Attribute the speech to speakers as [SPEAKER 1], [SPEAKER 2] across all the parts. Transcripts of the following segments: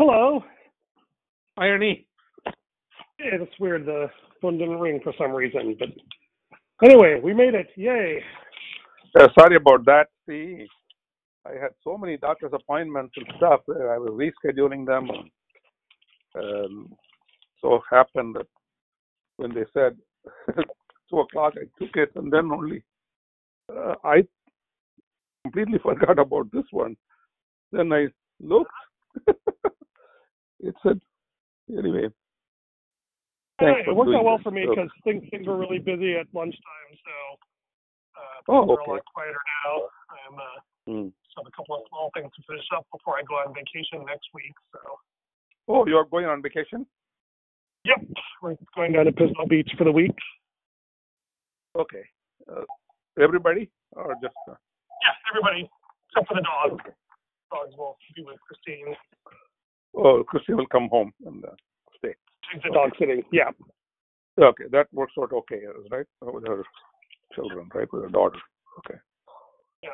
[SPEAKER 1] Hello.
[SPEAKER 2] Irony.
[SPEAKER 1] Yeah, it's weird. The phone didn't ring for some reason, but anyway, we made it. Yay.
[SPEAKER 2] Uh, sorry about that. See, I had so many doctor's appointments and stuff. uh, I was rescheduling them. Um, so happened that when they said two o'clock, I took it, and then only uh, I completely forgot about this one. Then I looked. it said anyway. Thanks
[SPEAKER 1] Hey, it worked out well
[SPEAKER 2] this.
[SPEAKER 1] for me
[SPEAKER 2] Okay.
[SPEAKER 1] because things things were really busy at lunchtime, so uh,
[SPEAKER 2] Oh,
[SPEAKER 1] things are a
[SPEAKER 2] okay.
[SPEAKER 1] lot quieter now. I'm uh,
[SPEAKER 2] Mm.
[SPEAKER 1] have a couple of small things to finish up before I go on vacation next week. So,
[SPEAKER 2] Oh, you're going on vacation?
[SPEAKER 1] yep, we're going down to Pismo Beach for the week.
[SPEAKER 2] Okay. Uh, everybody, or just? Uh,
[SPEAKER 1] Yeah, everybody except for the dog. Dogs will be with Christine.
[SPEAKER 2] Oh, Christy will come home and uh, stay.
[SPEAKER 1] She's the dog sitting. Yeah.
[SPEAKER 2] Okay, that works out okay, right? With her children, right? With her daughter. Okay.
[SPEAKER 1] Yeah.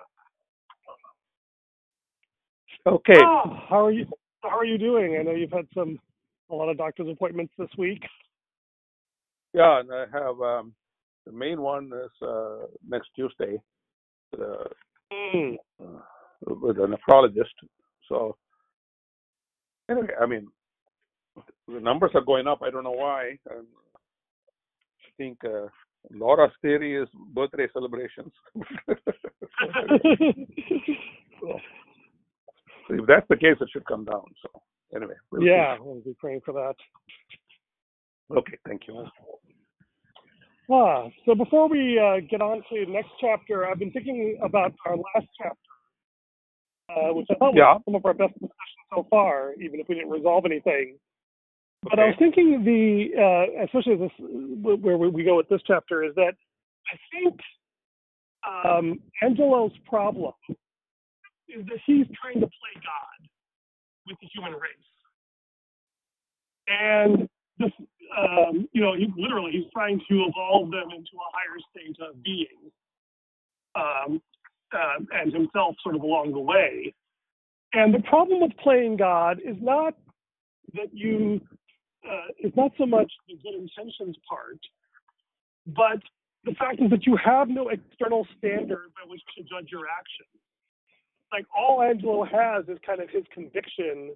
[SPEAKER 2] Okay.
[SPEAKER 1] Ah, how are you? How are you doing? I know you've had some a lot of doctor's appointments this week.
[SPEAKER 2] Yeah, and I have um, the main one is uh, next Tuesday uh,
[SPEAKER 1] Mm.
[SPEAKER 2] uh, with a nephrologist. So anyway, I mean, the numbers are going up. I don't know why. Um, I think uh, Laura's theory is birthday celebrations. so, so if that's the case, it should come down. So anyway, we'll see.
[SPEAKER 1] yeah, we'll be praying for that.
[SPEAKER 2] Okay, thank you.
[SPEAKER 1] Ah, so before we uh, get on to the next chapter, I've been thinking about our last chapter, uh, which I thought was
[SPEAKER 2] Yeah.
[SPEAKER 1] some of our best discussion so far, even if we didn't resolve anything. But I was thinking the, uh, especially this, where we go with this chapter, is that I think um, Angelo's problem is that he's trying to play God with the human race, and this, um, you know, he literally he's trying to evolve them into a higher state of being, um, uh, and himself sort of along the way. And the problem with playing God is not that you, uh, it's not so much the good intentions part, but the fact is that you have no external standard by which to judge your actions. Like all Angelo has is kind of his conviction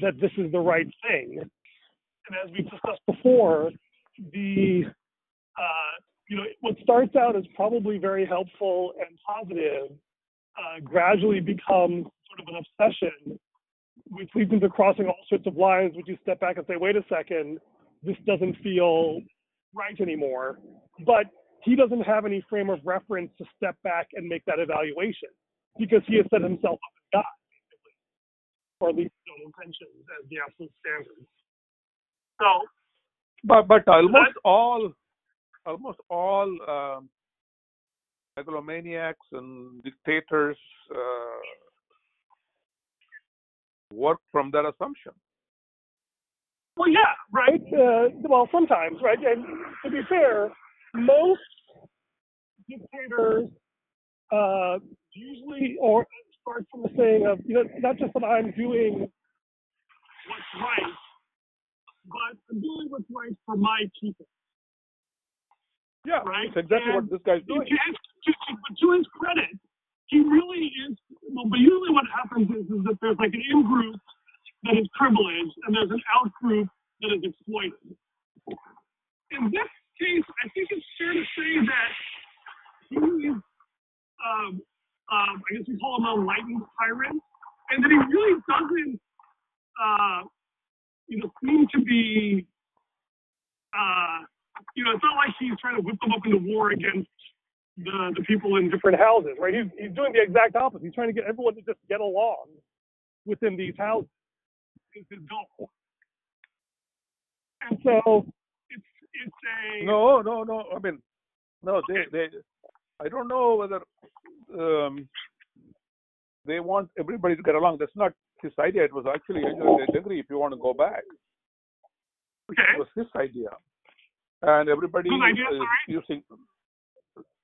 [SPEAKER 1] that this is the right thing. And as we've discussed before, the uh, you know what starts out as probably very helpful and positive uh, gradually becomes sort of an obsession, which leads into crossing all sorts of lines. Which you step back and say, "Wait a second, this doesn't feel right anymore." But he doesn't have any frame of reference to step back and make that evaluation because he has set himself up as God, basically, or at least his own intentions as the absolute standard. So
[SPEAKER 2] But but almost all almost all um, megalomaniacs and dictators uh, work from that assumption.
[SPEAKER 1] Well, yeah, right. Uh, well, sometimes, right. And to be fair, most dictators uh, usually or start from the saying of, you know, not just that I'm doing what's right, but I'm doing what's right for my people,
[SPEAKER 2] Yeah,
[SPEAKER 1] right?
[SPEAKER 2] that's exactly what this guy's doing.
[SPEAKER 1] to, to, to his credit, he really is. Well, but usually what happens is, is that there's like an in group that is privileged, and there's an out group that is exploited. In this case, I think it's fair to say that he is, um, um, I guess we call him a enlightened tyrant, and that he really doesn't, uh, you know, seem to be, uh, you know, it's not like he's trying to whip them up into war against the, the people in different houses, right? He's, he's doing the exact opposite. He's trying to get everyone to just get along within these houses. Is his goal. And so it's it's a
[SPEAKER 2] No, no, no. I mean, no. They they. I don't know whether um, they want everybody to get along. That's not his idea. It was actually I agree if you want to go back.
[SPEAKER 1] okay.
[SPEAKER 2] It was his idea, and everybody
[SPEAKER 1] Whose idea,
[SPEAKER 2] is uh,
[SPEAKER 1] sorry?
[SPEAKER 2] using.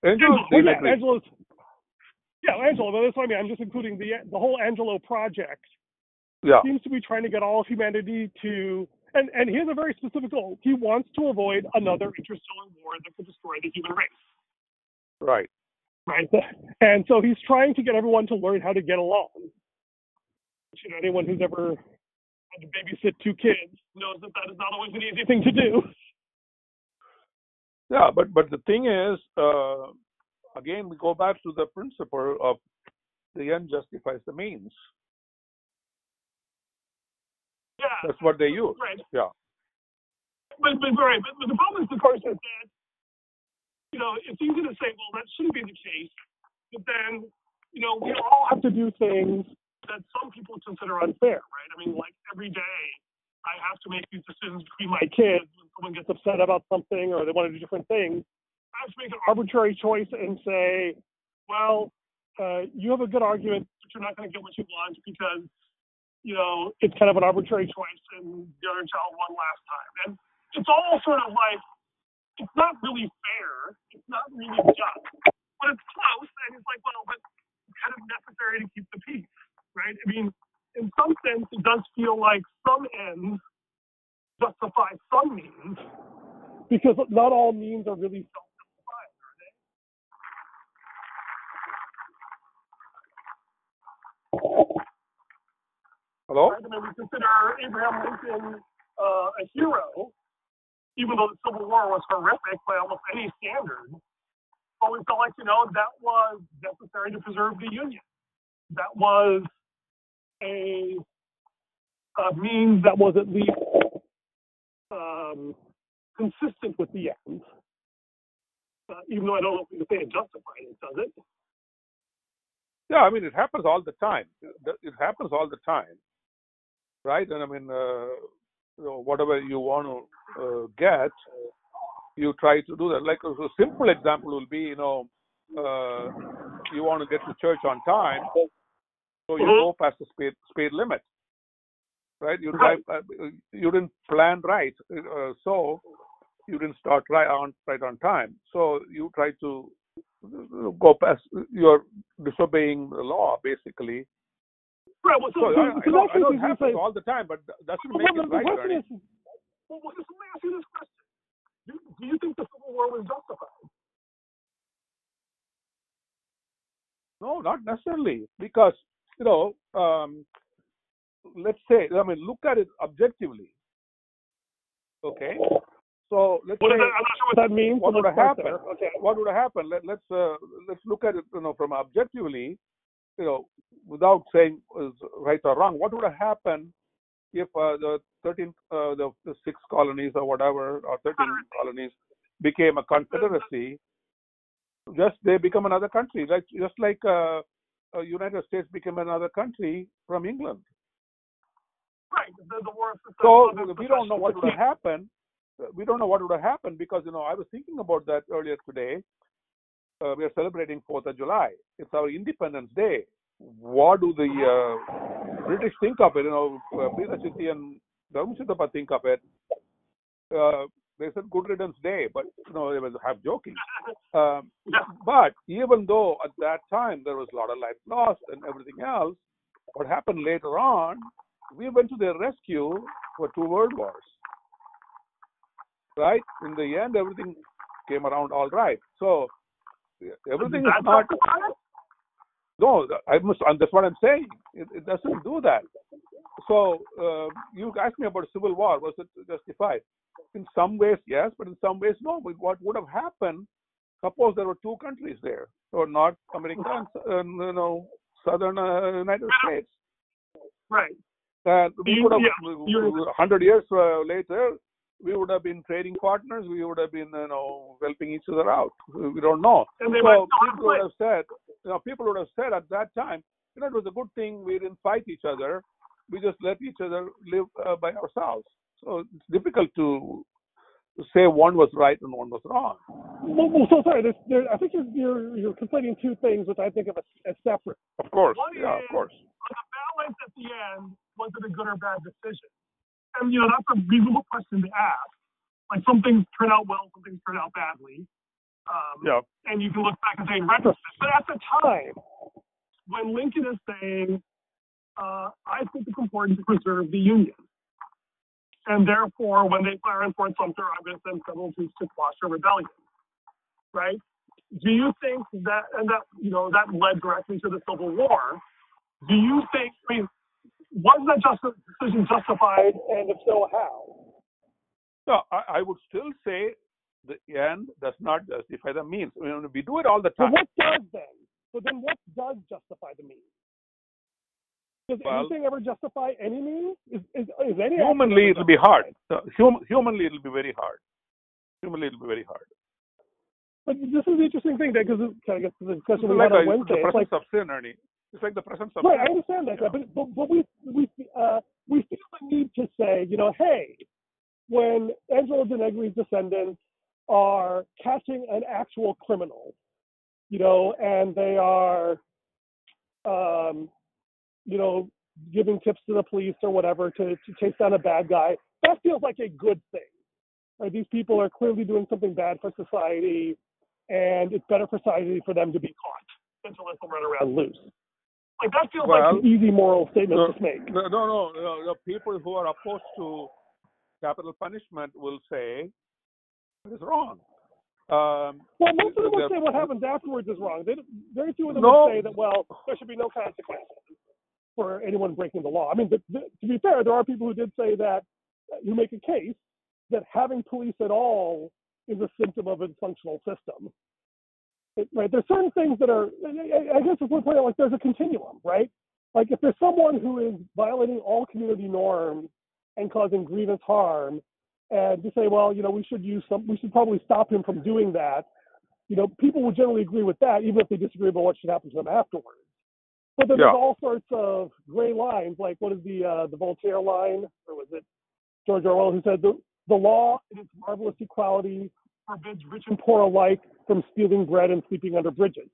[SPEAKER 2] Angelo,
[SPEAKER 1] Angelo, well, yeah,
[SPEAKER 2] agree.
[SPEAKER 1] Angelo's. Yeah, Angelo. That's what I mean. I'm just including the the whole Angelo project
[SPEAKER 2] Yeah.
[SPEAKER 1] seems to be trying to get all of humanity to and and he has a very specific goal. He wants to avoid another interstellar war that could destroy the human race.
[SPEAKER 2] Right.
[SPEAKER 1] Right. And so he's trying to get everyone to learn how to get along. You know, anyone who's ever had to babysit two kids knows that that is not always an easy thing to do.
[SPEAKER 2] Yeah, but but the thing is, uh, again, we go back to the principle of the end justifies the means.
[SPEAKER 1] Yeah.
[SPEAKER 2] That's what they use.
[SPEAKER 1] Right.
[SPEAKER 2] Yeah.
[SPEAKER 1] But, but right, but, but the problem is, of course, is that you know it's easy to say, well, that shouldn't be the case, but then you know we all have to do things that some people consider unfair, right? I mean, like every day, I have to make these decisions between my kids when someone gets upset about something or they want to do different things. I have to make an arbitrary choice and say, well, uh, you have a good argument, but you're not going to get what you want because you know, it's kind of an arbitrary choice and the other child won last time. And it's all sort of like, it's not really fair. It's not really just, but it's close. And it's like, well, but it's kind of necessary to keep the peace, right? I mean, in some sense, it does feel like some ends justify some means because not all means are really self-justified, are they?
[SPEAKER 2] Hello.
[SPEAKER 1] I mean, we consider Abraham Lincoln uh, a hero, even though the Civil War was horrific by almost any standard. But we felt like, you know, that was necessary to preserve the Union. That was a, a means that was at least um, consistent with the end. Uh, even though I don't know if can say it does it?
[SPEAKER 2] Yeah, I mean, it happens all the time. It happens all the time, right? And I mean, uh, whatever you want to uh, get, you try to do that. Like a a simple example will be, you know, uh, you want to get to church on time, so you
[SPEAKER 1] Mhm.
[SPEAKER 2] go past the speed speed limit, right? You drive, uh, you didn't plan right, uh, so you didn't start right on right on time. So you try to go past. You're disobeying the law, basically.
[SPEAKER 1] Right. Well, so,
[SPEAKER 2] So
[SPEAKER 1] so,
[SPEAKER 2] I, I
[SPEAKER 1] so that's
[SPEAKER 2] I know it happens all the time, but that
[SPEAKER 1] Well,
[SPEAKER 2] make
[SPEAKER 1] the,
[SPEAKER 2] it right.
[SPEAKER 1] question is, well, well, let me ask you this question: do, do you think the Civil War was justified?
[SPEAKER 2] No, not necessarily, because you know, um, let's say, I mean, look at it objectively. Okay, so let's
[SPEAKER 1] What
[SPEAKER 2] say
[SPEAKER 1] that? I'm not sure what that means.
[SPEAKER 2] what would have happened?
[SPEAKER 1] Okay.
[SPEAKER 2] What would have happened? Let, let's uh, let's look at it, you know, from objectively, you know, without saying is right or wrong. What would have happened if uh, the 13, uh, the, the six colonies or whatever, or 13 colonies became a confederacy? Just they become another country, like just like uh, United States became another country from England.
[SPEAKER 1] Right. The, the war
[SPEAKER 2] So we don't know what would have happened. Uh, We don't know what would have happened because you know I was thinking about that earlier today. Uh, we are celebrating Fourth of July. It's our Independence Day. What do the uh, British think of it? You know, uh, Preeta Chitti and Dharmachitapa think of it. Uh, they said Good Riddance Day, but you know they was half joking. Um, but even though at that time there was a lot of life lost and everything else, what happened later on, we went to their rescue for two world wars. Right? In the end, everything came around all right. So everything is not. No, I must. And that's what I'm saying. It, it doesn't do that. So uh, you asked me about civil war. Was it justified? In some ways, yes, but in some ways, no. But what would have happened? Suppose there were two countries there, or North America and uh, you know Southern uh, United States.
[SPEAKER 1] Right.
[SPEAKER 2] We would have,
[SPEAKER 1] yeah,
[SPEAKER 2] hundred years uh, later, we would have been trading partners. We would have been, you know, helping each other out. We don't know.
[SPEAKER 1] And
[SPEAKER 2] So people would have said, you know, people would have said at that time, you know, it was a good thing we didn't fight each other. We just let each other live uh, by ourselves. So it's difficult to say one was right and one was wrong.
[SPEAKER 1] Well, well, so sorry. There's, there, I think you're, you're you're conflating two things, which I think of as, as separate.
[SPEAKER 2] Of course,
[SPEAKER 1] One
[SPEAKER 2] yeah, of course.
[SPEAKER 1] On the balance at the end, was it a good or bad decision? And you know that's a reasonable question to ask. Like some things turn out well, some things turn out badly. Um,
[SPEAKER 2] Yeah,
[SPEAKER 1] and you can look back and say in retrospect. But at the time, when Lincoln is saying, uh, I think it's important to preserve the Union. And therefore, when they fire in Fort Sumter, I'm going to send troops to quash a rebellion. Right? Do you think that, and that, you know, that led directly to the Civil War? Do you think, I mean, was that just, decision justified, and if so, how?
[SPEAKER 2] No, I, I would still say the end does not justify the means. I mean, we do it all the
[SPEAKER 1] So
[SPEAKER 2] time.
[SPEAKER 1] what does then? So then what does justify the means? Does
[SPEAKER 2] Well-
[SPEAKER 1] anything ever justify any means? Is, is, is any
[SPEAKER 2] Humanly, it'll be hard. Uh, hum, humanly, it'll be very hard. Humanly, it'll be very hard.
[SPEAKER 1] But this is the interesting thing because it kind of gets to the
[SPEAKER 2] It's
[SPEAKER 1] discussion we
[SPEAKER 2] like
[SPEAKER 1] had
[SPEAKER 2] a,
[SPEAKER 1] Wednesday.
[SPEAKER 2] the
[SPEAKER 1] It's like,
[SPEAKER 2] presence of sin, Ernie. It's like the presence of
[SPEAKER 1] right, I understand that, but, but but we we uh, we feel the need to say, you know, hey, when Angelo Denegri's descendants are catching an actual criminal, you know, and they are, um, you know, giving tips to the police or whatever to, to chase down a bad guy, that feels like a good thing. Right? These people are clearly doing something bad for society, and it's better for society for them to be caught than to let them run around loose. Like that feels like an easy moral statement
[SPEAKER 2] no,
[SPEAKER 1] to make.
[SPEAKER 2] No, no, no, no. The people who are opposed to capital punishment will say it is wrong. Um,
[SPEAKER 1] Well, most of them will say what happens afterwards is wrong. They, very few of them
[SPEAKER 2] No.
[SPEAKER 1] will say that, well, there should be no consequences for anyone breaking the law. I mean, the, the, to be fair, there are people who did say that, uh, who make a case that having police at all is a symptom of a dysfunctional system. It- right? There's certain things that are, I I guess it's one point like there's a continuum, right? Like if there's someone who is violating all community norms and causing grievous harm, and to say, well, you know, we should use some, we should probably stop him from doing that. You know, people would generally agree with that, even if they disagree about what should happen to them afterwards. But then
[SPEAKER 2] Yeah.
[SPEAKER 1] there's all sorts of gray lines, like what is the uh, the Voltaire line, or was it George Orwell who said the the law in its marvelous equality forbids rich and poor alike from stealing bread and sleeping under bridges.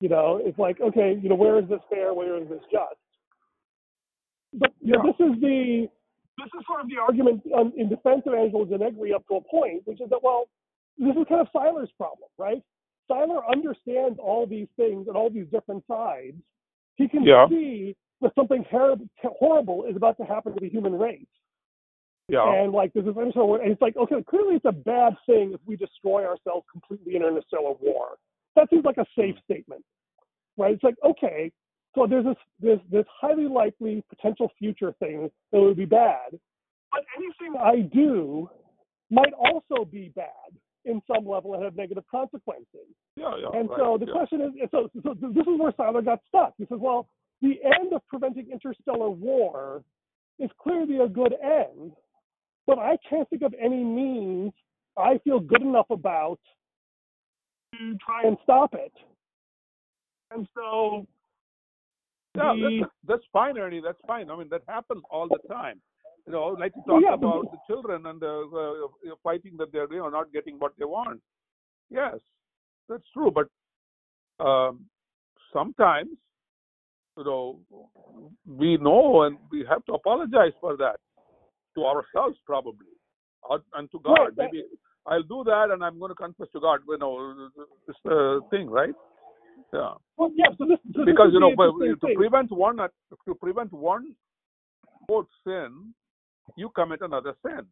[SPEAKER 1] You know, it's like, okay, you know, where is this fair? Where is this just? But you know,
[SPEAKER 2] Yeah.
[SPEAKER 1] this is the this is sort of the argument um, in defense of Angelo Denegri up to a point, which is that well, this is kind of Seiler's problem, right? Seiler understands all these things and all these different sides. He can
[SPEAKER 2] Yeah.
[SPEAKER 1] see that something horrible is about to happen to the human race.
[SPEAKER 2] yeah.
[SPEAKER 1] And like this is and it's like okay, clearly it's a bad thing if we destroy ourselves completely in an interstellar war. That seems like a safe mm-hmm. statement, right? It's like okay, so there's this this this highly likely potential future thing that would be bad, but anything I do might also be bad in some level and have negative consequences.
[SPEAKER 2] yeah, yeah.
[SPEAKER 1] And
[SPEAKER 2] right,
[SPEAKER 1] so the
[SPEAKER 2] yeah.
[SPEAKER 1] question is, so, so this is where Seiler got stuck. He says, well, the end of preventing interstellar war is clearly a good end, but I can't think of any means I feel good enough about to try and stop it. And so,
[SPEAKER 2] Yeah, that's, that's fine, Ernie. That's fine. I mean, that happens all the time. You know, like you
[SPEAKER 1] Well,
[SPEAKER 2] talk
[SPEAKER 1] yeah, but-
[SPEAKER 2] about the children and the uh, uh, fighting that they're you know not getting what they want. Yes, that's true. But um, sometimes, you know, we know and we have to apologize for that to ourselves, probably, and to God.
[SPEAKER 1] Right, that-
[SPEAKER 2] Maybe I'll do that, and I'm going to confess to God. You know, this uh, thing, right? Yeah
[SPEAKER 1] well, yeah, so this, so
[SPEAKER 2] because you know to prevent one to prevent one quote sin you commit another sin.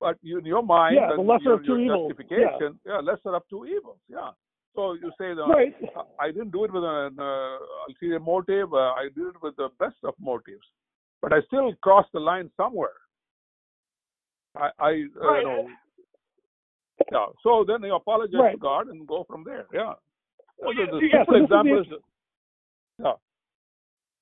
[SPEAKER 2] But you, in your mind
[SPEAKER 1] Yeah, the lesser
[SPEAKER 2] your,
[SPEAKER 1] of two evils, yeah.
[SPEAKER 2] justification. Yeah. lesser of two evils yeah. So you say that
[SPEAKER 1] Right.
[SPEAKER 2] i didn't do it with an uh, ulterior motive uh, i did it with the best of motives. But i still crossed the line somewhere. I i uh,
[SPEAKER 1] Right.
[SPEAKER 2] you know. Yeah. So then you apologize
[SPEAKER 1] Right.
[SPEAKER 2] to god and go from there. Yeah.
[SPEAKER 1] Well, yeah, yeah, so
[SPEAKER 2] example is yeah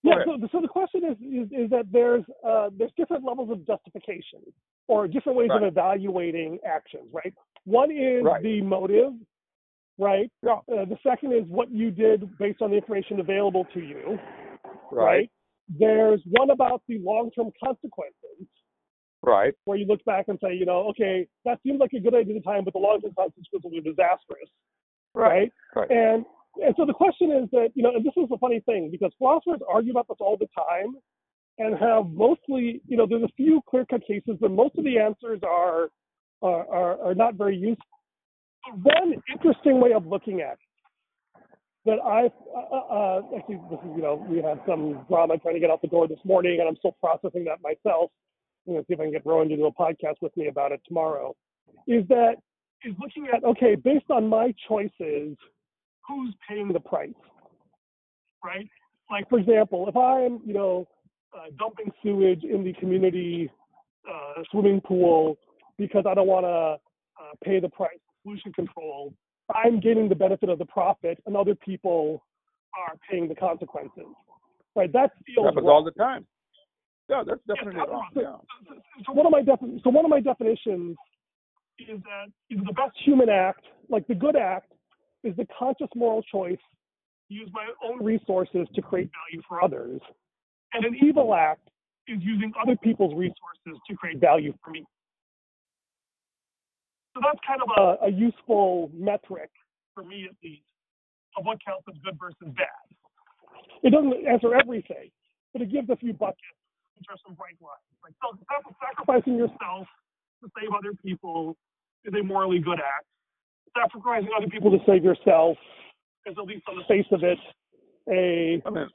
[SPEAKER 1] Yeah, so, so the question is, is, is that there's uh, there's different levels of justification or different ways of evaluating actions, right? One is
[SPEAKER 2] Right.
[SPEAKER 1] the motive, right?
[SPEAKER 2] Yeah.
[SPEAKER 1] Uh, the second is what you did based on the information available to you, right? There's one about the long-term consequences,
[SPEAKER 2] Right.
[SPEAKER 1] where you look back and say, you know, okay, that seems like a good idea at the time, but the long-term consequences will be disastrous, right?
[SPEAKER 2] Right.
[SPEAKER 1] And and so the question is that you know, and this is the funny thing because philosophers argue about this all the time, and have mostly you know, there's a few clear-cut cases, but most of the answers are are are, are not very useful. One interesting way of looking at it that I uh, uh, actually this is you know we had some drama trying to get out the door this morning, and I'm still processing that myself. I'm gonna see if I can get Rowan to do a podcast with me about it tomorrow. Is that is looking at okay based on my choices, who's paying the price, right? Like for example, if I'm you know uh, dumping sewage in the community uh, swimming pool because I don't want to uh, pay the price pollution control, I'm getting the benefit of the profit, and other people are paying the consequences. Right? That feels
[SPEAKER 2] happens
[SPEAKER 1] wrong.
[SPEAKER 2] all the time. Yeah, that's definitely
[SPEAKER 1] Yeah,
[SPEAKER 2] wrong.
[SPEAKER 1] so-
[SPEAKER 2] Yeah.
[SPEAKER 1] so, so one of my defi- so one of my definitions is that is the best human act, like the good act, is the conscious moral choice to use my own resources to create value for others, and an evil act is using other people's resources to create value for me. So that's kind of a, a useful metric for me, at least, of what counts as good versus bad. It doesn't answer everything, but it gives a few buckets, which are some bright lines. Like so, sacrificing yourself to save other people is a morally good act. Sacrificing other people to save yourself is, at least on the face of it, a
[SPEAKER 2] I mean,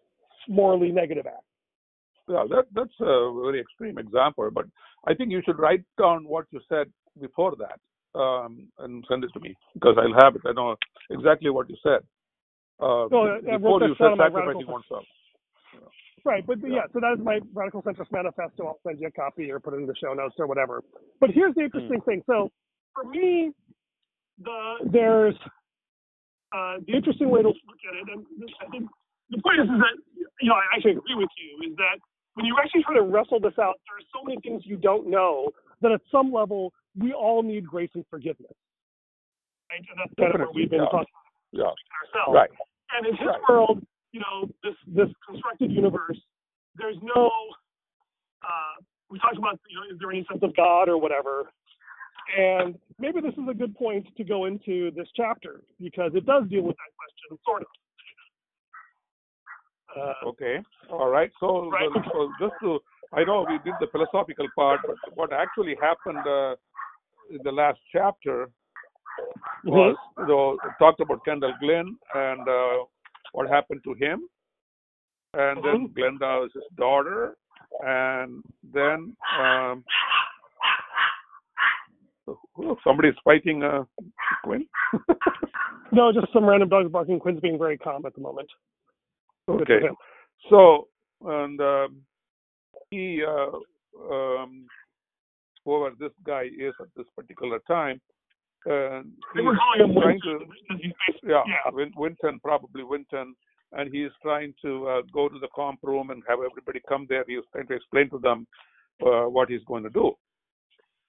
[SPEAKER 1] morally negative act.
[SPEAKER 2] yeah, that that's a very extreme example, but I think you should write down what you said before that um, and send it to me because I'll have it. I know exactly what you said. Uh,
[SPEAKER 1] No,
[SPEAKER 2] before you said sacrificing oneself.
[SPEAKER 1] Right, but
[SPEAKER 2] Yeah.
[SPEAKER 1] yeah, so that is my radical centrist manifesto. I'll send you a copy or put it in the show notes or whatever. But here's the interesting thing. So for me, the there's uh, the interesting way to look at it, and I think the point is, is that you know I actually agree with you, is that when you actually try to wrestle this out, there are so many things you don't know that at some level we all need grace and forgiveness. Right, and that's kind of where we've been
[SPEAKER 2] yeah.
[SPEAKER 1] talking
[SPEAKER 2] Yeah,
[SPEAKER 1] ourselves.
[SPEAKER 2] right.
[SPEAKER 1] And in his
[SPEAKER 2] Right.
[SPEAKER 1] world, you know, this this constructed universe, there's no. Uh, we talked about, you know, is there any sense of God or whatever? And maybe this is a good point to go into this chapter because it does deal with that question, sort of. Uh,
[SPEAKER 2] Okay. All right. So,
[SPEAKER 1] Right.
[SPEAKER 2] so just to, I know we did the philosophical part, but what actually happened uh, in the last chapter was, you know, it talked about Kendall Glenn and uh, what happened to him, and then
[SPEAKER 1] Mhm.
[SPEAKER 2] Glenda was his daughter, and then um, oh, somebody's fighting uh, Quinn.
[SPEAKER 1] no, just some random dogs barking. Quinn's being very calm at the moment.
[SPEAKER 2] Okay. So, and um, he, uh, um, whoever this guy is at this particular time, uh,
[SPEAKER 1] They were
[SPEAKER 2] he's
[SPEAKER 1] calling him
[SPEAKER 2] trying
[SPEAKER 1] Winston
[SPEAKER 2] to,
[SPEAKER 1] because he's basically,
[SPEAKER 2] yeah,
[SPEAKER 1] yeah.
[SPEAKER 2] Win- Winton, probably Winton, and he's trying to uh, go to the comp room and have everybody come there. He's trying to explain to them uh, what he's going to do.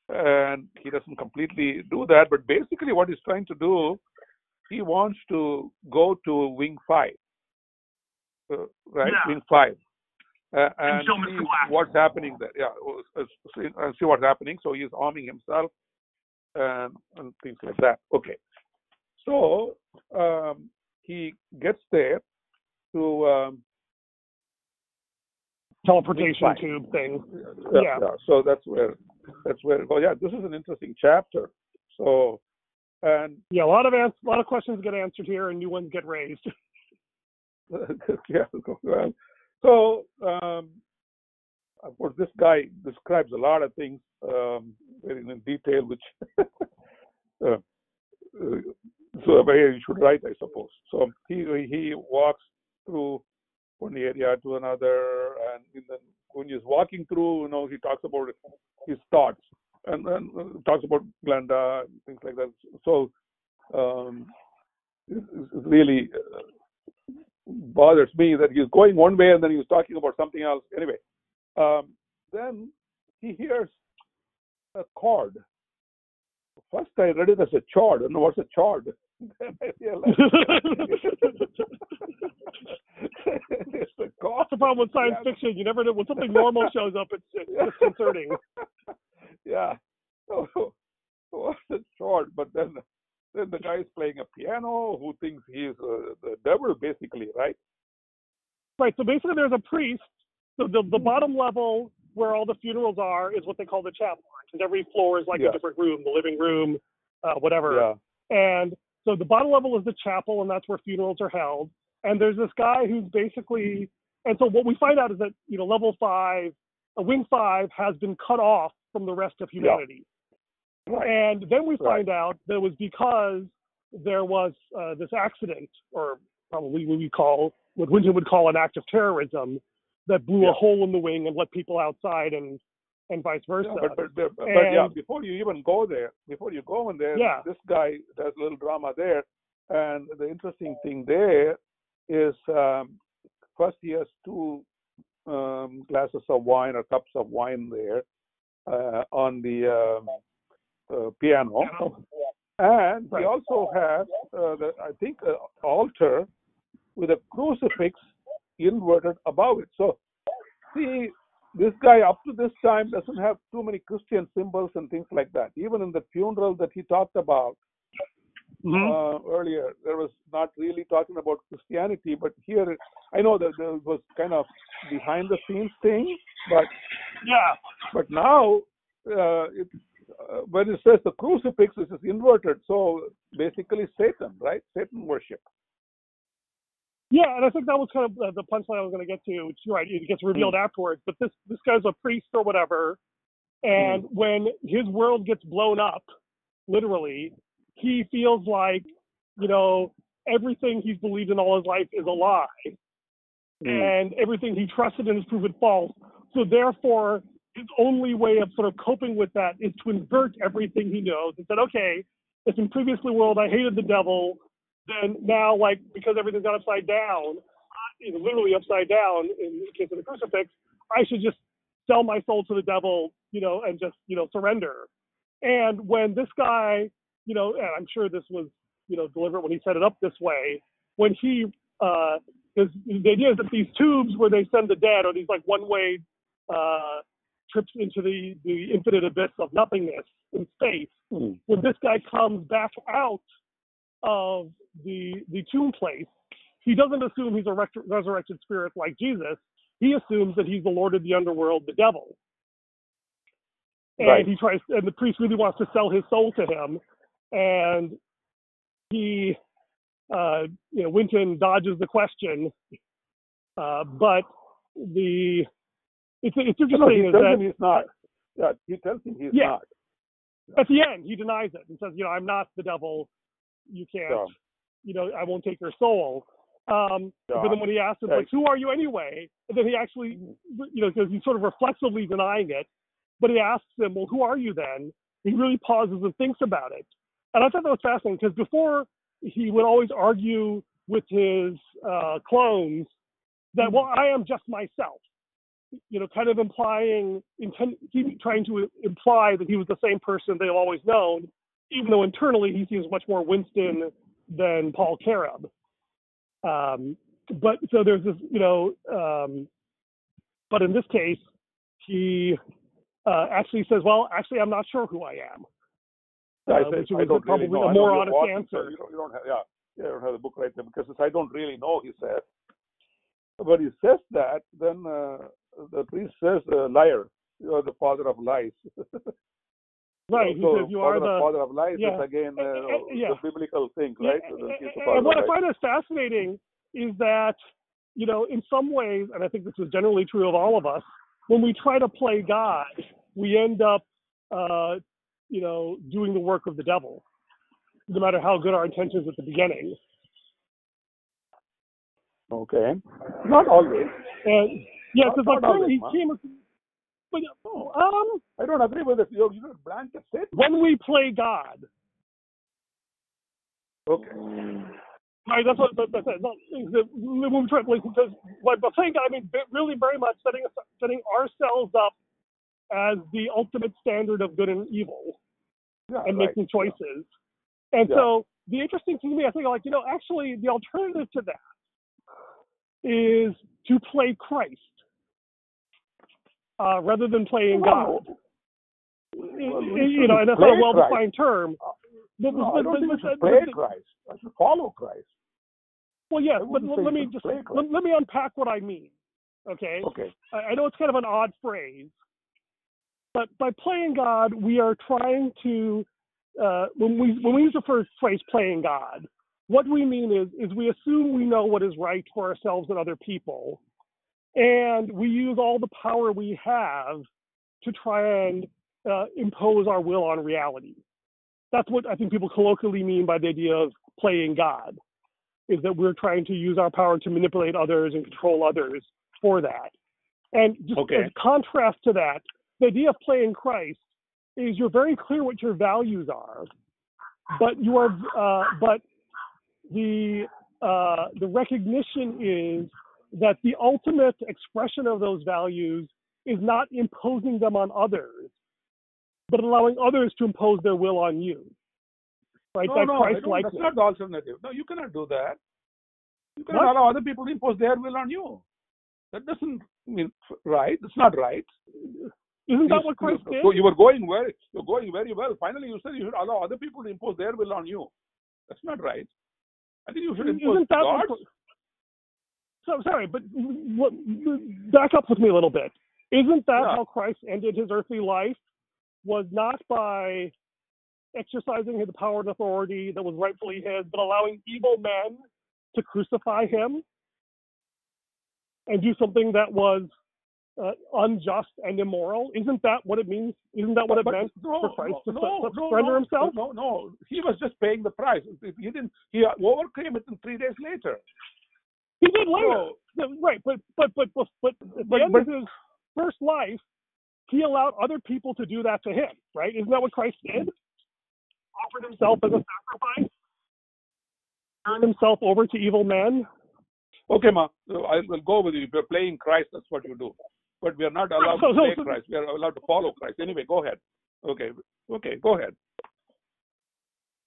[SPEAKER 2] And he doesn't completely do that, but basically, what he's trying to do, he wants to go to Wing 5, uh, right?
[SPEAKER 1] Yeah.
[SPEAKER 2] Wing 5. Uh,
[SPEAKER 1] And
[SPEAKER 2] and
[SPEAKER 1] kill
[SPEAKER 2] see what's happening there. Yeah, uh, see, uh, see what's happening. So he's arming himself and, and things like that. Okay. So um, he gets there to um,
[SPEAKER 1] teleportation tube thing.
[SPEAKER 2] yeah,
[SPEAKER 1] Yeah.
[SPEAKER 2] yeah. So that's where that's where. Oh yeah, this is an interesting chapter. So and
[SPEAKER 1] Yeah, a lot of ans- a lot of questions get answered here, and new ones get raised.
[SPEAKER 2] yeah, well, so um, of course this guy describes a lot of things um, very in detail, which uh, uh, so where you should write, I suppose. So he he walks through one area to another, and when he's walking through, you know, he talks about his thoughts and uh, talks about Glenda and things like that. So um, it, it really uh, bothers me that he's going one way and then he's talking about something else. Anyway, um, then he hears a chord. First, I read it as a chord. I don't know what's a chord. It's chord.
[SPEAKER 1] That's the problem with science
[SPEAKER 2] Yeah.
[SPEAKER 1] fiction. You never know when something normal shows up. It's, it's disconcerting.
[SPEAKER 2] yeah. So, what's a chord? But then, then the guy is playing a piano who thinks he's uh, the devil, basically, right?
[SPEAKER 1] Right. So basically, there's a priest. So the the bottom level where all the funerals are is what they call the chapel, because every floor is like
[SPEAKER 2] Yeah.
[SPEAKER 1] a different room, the living room, uh, whatever.
[SPEAKER 2] Yeah.
[SPEAKER 1] And so the bottom level is the chapel, and that's where funerals are held. And there's this guy who's basically, and so what we find out is that you know level five, a wing five has been cut off from the rest of humanity.
[SPEAKER 2] Right.
[SPEAKER 1] And then we
[SPEAKER 2] Right.
[SPEAKER 1] find out that it was because there was uh, this accident, or probably what we call what Winton would call an act of terrorism, that blew
[SPEAKER 2] Yeah.
[SPEAKER 1] a hole in the wing and let people outside, and and vice versa.
[SPEAKER 2] Yeah, but, but, but, but yeah, before you even go there, before you go in there,
[SPEAKER 1] Yeah.
[SPEAKER 2] this guy does a little drama there. And the interesting thing there is um, first he has two um, glasses of wine or cups of wine there uh, on the um, uh, piano. And he also has, uh, the, I think, an altar with a crucifix inverted above it. So, see, this guy up to this time doesn't have too many Christian symbols and things like that. Even in the funeral that he talked about
[SPEAKER 1] Mhm.
[SPEAKER 2] uh, earlier, there was not really talking about Christianity, but here I know that there was kind of behind the scenes thing, but
[SPEAKER 1] yeah,
[SPEAKER 2] but now uh, it, uh, when it says the crucifix, this is inverted. So basically, Satan, right? Satan worship.
[SPEAKER 1] Yeah, and I think that was kind of the, punchline I was going to get to. Which, you're right, it gets revealed mm. afterwards. But this this guy's a priest or whatever, and mm. when his world gets blown up, literally, he feels like you know everything he's believed in all his life is a lie. Mm. and everything he trusted in is proven false. So therefore, his only way of sort of coping with that is to invert everything he knows and said, okay, if in previously world I hated the devil, then now like because everything's got upside down, you know, literally upside down in the case of the crucifix, I should just sell my soul to the devil, you know, and just you know surrender. And when this guy, you know, and I'm sure this was you know deliberate when he set it up this way, when he uh, because the idea is that these tubes where they send the dead are these like one-way uh, trips into the the infinite abyss of nothingness in space.
[SPEAKER 2] Hmm.
[SPEAKER 1] When this guy comes back out of the the tomb place, he doesn't assume he's a rec- resurrected spirit like Jesus. He assumes that he's the Lord of the underworld, the devil. And
[SPEAKER 2] Right.
[SPEAKER 1] he tries, and the priest really wants to sell his soul to him, and he uh, you know, Winton dodges the question, uh, but the it's it's
[SPEAKER 2] No,
[SPEAKER 1] interesting
[SPEAKER 2] he
[SPEAKER 1] is that
[SPEAKER 2] he's not. Yeah, he tells him he's
[SPEAKER 1] Yeah.
[SPEAKER 2] not.
[SPEAKER 1] at the end he denies it and says, you know, I'm not the devil. You can't,
[SPEAKER 2] So,
[SPEAKER 1] you know, I won't take your soul. Um,
[SPEAKER 2] Yeah.
[SPEAKER 1] But then when he asks him,
[SPEAKER 2] Yeah.
[SPEAKER 1] like, who are you anyway? And then he actually, you know, because he's sort of reflexively denying it, but he asks him, well, who are you then? He really pauses and thinks about it. And I thought that was fascinating because before he would always argue with his uh, clones that, well, I am just myself. You know, kind of implying, intent, he trying to imply that he was the same person they've always known, even though internally he seems much more Winston than Paul Carab. Um, but so there's this, you know, um, but in this case, he uh, actually says, "Well, actually, I'm not sure who I am."
[SPEAKER 2] I,
[SPEAKER 1] Uh, which
[SPEAKER 2] I
[SPEAKER 1] was
[SPEAKER 2] don't
[SPEAKER 1] probably
[SPEAKER 2] really
[SPEAKER 1] a more honest
[SPEAKER 2] watching,
[SPEAKER 1] answer.
[SPEAKER 2] So you, don't, you don't have, yeah, yeah, I don't have the book right there because it's, I don't really know. He said, but he says that, then uh, the priest says, uh, "Liar, you are the father of lies."
[SPEAKER 1] Right. He
[SPEAKER 2] so
[SPEAKER 1] says, "You are
[SPEAKER 2] father of,
[SPEAKER 1] the."
[SPEAKER 2] father of lies
[SPEAKER 1] yeah.
[SPEAKER 2] is again uh,
[SPEAKER 1] Uh, uh, yeah.
[SPEAKER 2] the biblical thing, right? he's the
[SPEAKER 1] and- what I find is fascinating is that, you know, in some ways, and I think this is generally true of all of us, when we try to play God, we end up, uh, you know, doing the work of the devil, no matter how good our intentions at the beginning.
[SPEAKER 2] Okay, not always.
[SPEAKER 1] And yeah,
[SPEAKER 2] Not-
[SPEAKER 1] because
[SPEAKER 2] not
[SPEAKER 1] like
[SPEAKER 2] always,
[SPEAKER 1] he
[SPEAKER 2] man.
[SPEAKER 1] came, but um,
[SPEAKER 2] I don't agree with it. You don't blanket statement.
[SPEAKER 1] when we play God,
[SPEAKER 2] Okay.
[SPEAKER 1] Right, that's what that, that, that, that, when we try, like, because like, but playing God, I mean, really very much setting us, setting ourselves up as the ultimate standard of good and evil
[SPEAKER 2] Yeah,
[SPEAKER 1] and
[SPEAKER 2] right.
[SPEAKER 1] making choices. And
[SPEAKER 2] Yeah.
[SPEAKER 1] so the interesting thing to me, I think, like you know, actually, the alternative to that is to play Christ uh, rather than playing. God.
[SPEAKER 2] Well,
[SPEAKER 1] you know, and that's not a well-defined term. But,
[SPEAKER 2] No,
[SPEAKER 1] but-
[SPEAKER 2] I don't
[SPEAKER 1] but- but-
[SPEAKER 2] we should
[SPEAKER 1] but-
[SPEAKER 2] play
[SPEAKER 1] but-
[SPEAKER 2] Christ. I should follow Christ.
[SPEAKER 1] Well, yeah, but let,
[SPEAKER 2] say
[SPEAKER 1] let
[SPEAKER 2] you
[SPEAKER 1] me just let, let me unpack what I mean. Okay,
[SPEAKER 2] Okay.
[SPEAKER 1] I, I know it's kind of an odd phrase, but by playing God, we are trying to uh, when we when we use the first phrase "playing God," what we mean is is we assume we know what is right for ourselves and other people, and we use all the power we have to try and uh, impose our will on reality. That's what I think people colloquially mean by the idea of playing God, is that we're trying to use our power to manipulate others and control others for that. And just
[SPEAKER 2] Okay.
[SPEAKER 1] as contrast to that, the idea of playing Christ is you're very clear what your values are, but you are, uh, but the uh, the recognition is that the ultimate expression of those values is not imposing them on others, but allowing others to impose their will on you. Right?
[SPEAKER 2] No,
[SPEAKER 1] that
[SPEAKER 2] no,
[SPEAKER 1] Christ
[SPEAKER 2] don't,
[SPEAKER 1] like
[SPEAKER 2] that's not the alternative. No, you cannot do that. You cannot
[SPEAKER 1] What?
[SPEAKER 2] allow other people to impose their will on you. That doesn't mean right. It's not right.
[SPEAKER 1] Isn't that
[SPEAKER 2] You-
[SPEAKER 1] what Christ
[SPEAKER 2] you,
[SPEAKER 1] did?
[SPEAKER 2] so you were going very, you're going very well. Finally, you said you should allow other people to impose their will on you. That's not right. I think you should impose
[SPEAKER 1] that what
[SPEAKER 2] God's.
[SPEAKER 1] So sorry, but what, back up with me a little bit. Isn't that
[SPEAKER 2] Yeah.
[SPEAKER 1] how Christ ended his earthly life? Was not by exercising the power and authority that was rightfully his, but allowing evil men to crucify him and do something that was uh, unjust and immoral. Isn't that what it means? Isn't that what it
[SPEAKER 2] But
[SPEAKER 1] meant
[SPEAKER 2] no,
[SPEAKER 1] for Christ
[SPEAKER 2] no,
[SPEAKER 1] to,
[SPEAKER 2] no,
[SPEAKER 1] to surrender
[SPEAKER 2] no,
[SPEAKER 1] himself?
[SPEAKER 2] No, no, he was just paying the price. He didn't. He overcame it in three days later.
[SPEAKER 1] He did later.
[SPEAKER 2] No,
[SPEAKER 1] Right, but but but but, but at the
[SPEAKER 2] But-
[SPEAKER 1] end
[SPEAKER 2] but-
[SPEAKER 1] of his first life, he allowed other people to do that to him. Right? Isn't that what Christ did? Offered himself as a sacrifice, turned himself over to evil men.
[SPEAKER 2] Okay, ma, I will go with you. If you're playing Christ, that's what you do. But we are not allowed
[SPEAKER 1] So-
[SPEAKER 2] to play
[SPEAKER 1] so-
[SPEAKER 2] Christ. We are allowed to follow Christ. Anyway, go ahead. Okay, okay, go ahead.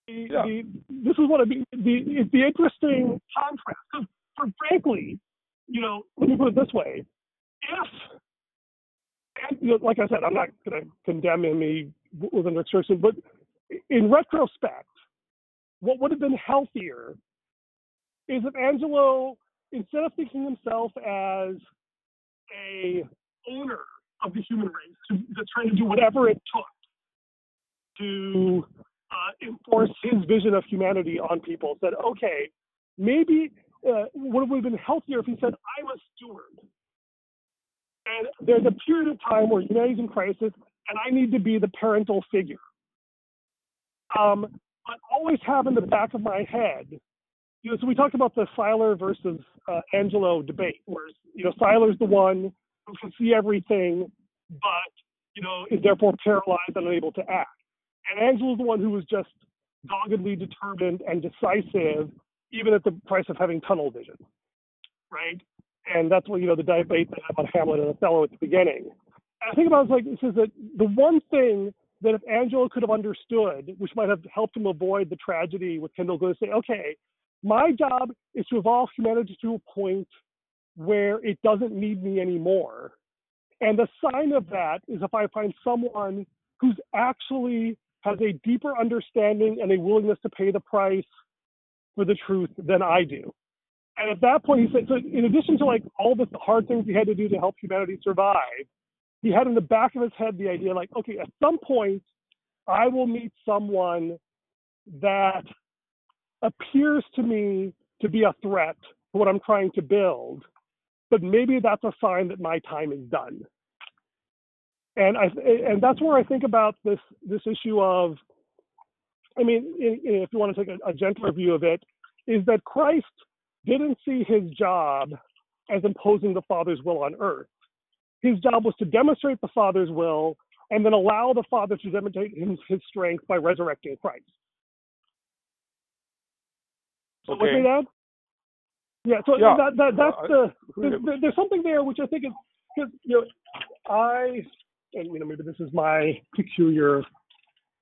[SPEAKER 1] The,
[SPEAKER 2] Yeah.
[SPEAKER 1] the, this is what I mean. The, it's the interesting contrast. Frankly, you know, let me put it this way: if, like I said, I'm not going to condemn him he with an extortion, but in retrospect, what would have been healthier is if Angelo, instead of thinking himself as a owner of the human race, to, trying to do whatever it took to uh, enforce his vision of humanity on people, said, okay, maybe uh, would have been healthier if he said, I'm a steward. And there's a period of time where humanity's in crisis, and I need to be the parental figure. Um, but always have in the back of my head, you know, so we talked about the Seiler versus uh, Angelo debate, where you know Seiler's the one who can see everything, but you know is therefore paralyzed and unable to act, and Angelo's the one who was just doggedly determined and decisive, even at the price of having tunnel vision, right? And that's what you know the debate they had about Hamlet and Othello at the beginning. And I think about it like this is that the one thing that if Angelo could have understood, which might have helped him avoid the tragedy with Kendall Good, say, okay, my job is to evolve humanity to a point where it doesn't need me anymore. And the sign of that is if I find someone who's actually has a deeper understanding and a willingness to pay the price for the truth than I do. And at that point, he said, so in addition to like all the hard things he had to do to help humanity survive, he had in the back of his head the idea like, okay, at some point, I will meet someone that appears to me to be a threat to what I'm trying to build, but maybe that's a sign that my time is done. And I and that's where I think about this this issue of, I mean, if you want to take a, a gentler view of it, is that Christ didn't see his job as imposing the Father's will on earth. His job was to demonstrate the Father's will and then allow the Father to demonstrate his, his strength by resurrecting Christ.
[SPEAKER 2] Okay.
[SPEAKER 1] me, Dad? Yeah. So
[SPEAKER 2] Yeah.
[SPEAKER 1] that, that that's
[SPEAKER 2] Uh,
[SPEAKER 1] the there's, there's something there which I think is because you know I and you know maybe this is my peculiar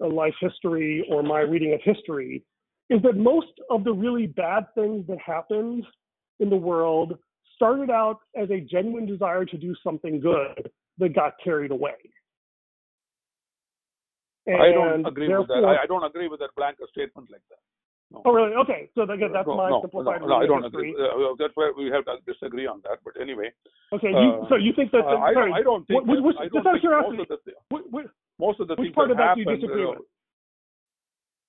[SPEAKER 1] Uh, life history or my reading of history is that most of the really bad things that happened in the world started out as a genuine desire to do something good that got carried away.
[SPEAKER 2] I don't agree with that. I, I don't agree with that blanket statement like that. No.
[SPEAKER 1] Oh, really? Okay. So again, that's
[SPEAKER 2] no,
[SPEAKER 1] my
[SPEAKER 2] no,
[SPEAKER 1] simplified
[SPEAKER 2] no, no, I don't agree. Uh, that's where we have to disagree on that. But anyway,
[SPEAKER 1] Okay. You,
[SPEAKER 2] uh,
[SPEAKER 1] so you think that?
[SPEAKER 2] uh, I,
[SPEAKER 1] sorry,
[SPEAKER 2] don't, I don't think.
[SPEAKER 1] Which-
[SPEAKER 2] that-
[SPEAKER 1] which-
[SPEAKER 2] I
[SPEAKER 1] just
[SPEAKER 2] don't
[SPEAKER 1] out of
[SPEAKER 2] think most
[SPEAKER 1] curiosity,
[SPEAKER 2] of the thi-
[SPEAKER 1] wh- wh-
[SPEAKER 2] most of the
[SPEAKER 1] Which
[SPEAKER 2] things
[SPEAKER 1] part
[SPEAKER 2] that
[SPEAKER 1] of that do you disagree
[SPEAKER 2] uh,
[SPEAKER 1] with?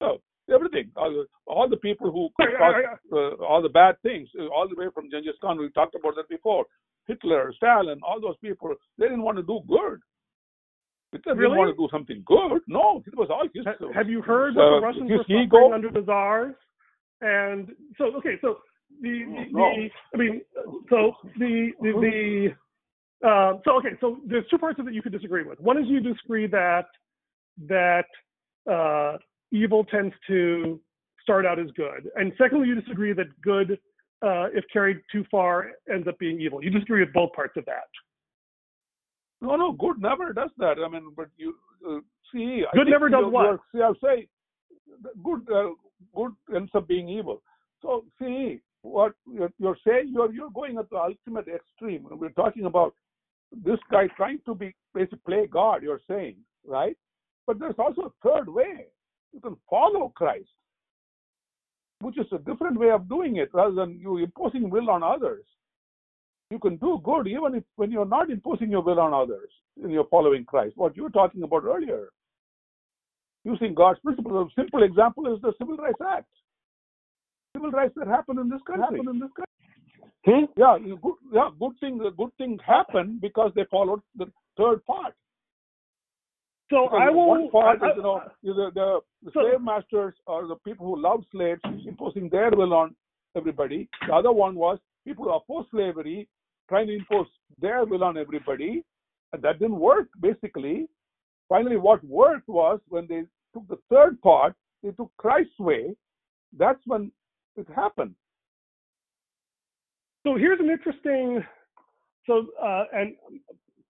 [SPEAKER 2] Oh, everything. All the, all the people who caused, uh, all the bad things, uh, all the way from Genghis Khan. We talked about that before. Hitler, Stalin, all those people, they didn't want to do good. Hitler
[SPEAKER 1] Really?
[SPEAKER 2] want to do something good. No, it was all his.
[SPEAKER 1] Ha- Have you heard that
[SPEAKER 2] uh,
[SPEAKER 1] the Russians were suffering
[SPEAKER 2] ego?
[SPEAKER 1] under the czars? And so, okay, so the, the,
[SPEAKER 2] No.
[SPEAKER 1] the I mean, so the the, the uh, so okay, so there's two parts of it you could disagree with. One is you disagree that that uh, evil tends to start out as good, and secondly, you disagree that good, uh, if carried too far, ends up being evil. You disagree with both parts of that.
[SPEAKER 2] No, no, good never does that. I mean, but you uh, see,
[SPEAKER 1] Good never does
[SPEAKER 2] you're-
[SPEAKER 1] what?
[SPEAKER 2] you're- See, I'll say, good, uh, good ends up being evil. So see, what you're, you're saying, you're you're going at the ultimate extreme. We're talking about this guy trying to be basically play God. You're saying, right? But there's also a third way. You can follow Christ, which is a different way of doing it, rather than you imposing will on others you can do good even if when you're not imposing your will on others and you're following Christ. What you were talking about earlier, using God's principles. A simple example is the Civil Rights Act. Civil rights that happened in this country. Happen in this country.
[SPEAKER 1] Hmm?
[SPEAKER 2] Yeah, good, yeah, good thing. Good thing happened because they followed the third part.
[SPEAKER 1] So
[SPEAKER 2] Because
[SPEAKER 1] I will.
[SPEAKER 2] One part
[SPEAKER 1] I-
[SPEAKER 2] is, you know, the, the, the
[SPEAKER 1] So-
[SPEAKER 2] slave masters or the people who loved slaves imposing their will on everybody. The other one was people who oppose slavery trying to impose their will on everybody. And that didn't work, basically. Finally, what worked was when they took the third part, they took Christ's way. That's when it happened.
[SPEAKER 1] So here's an interesting. So uh, and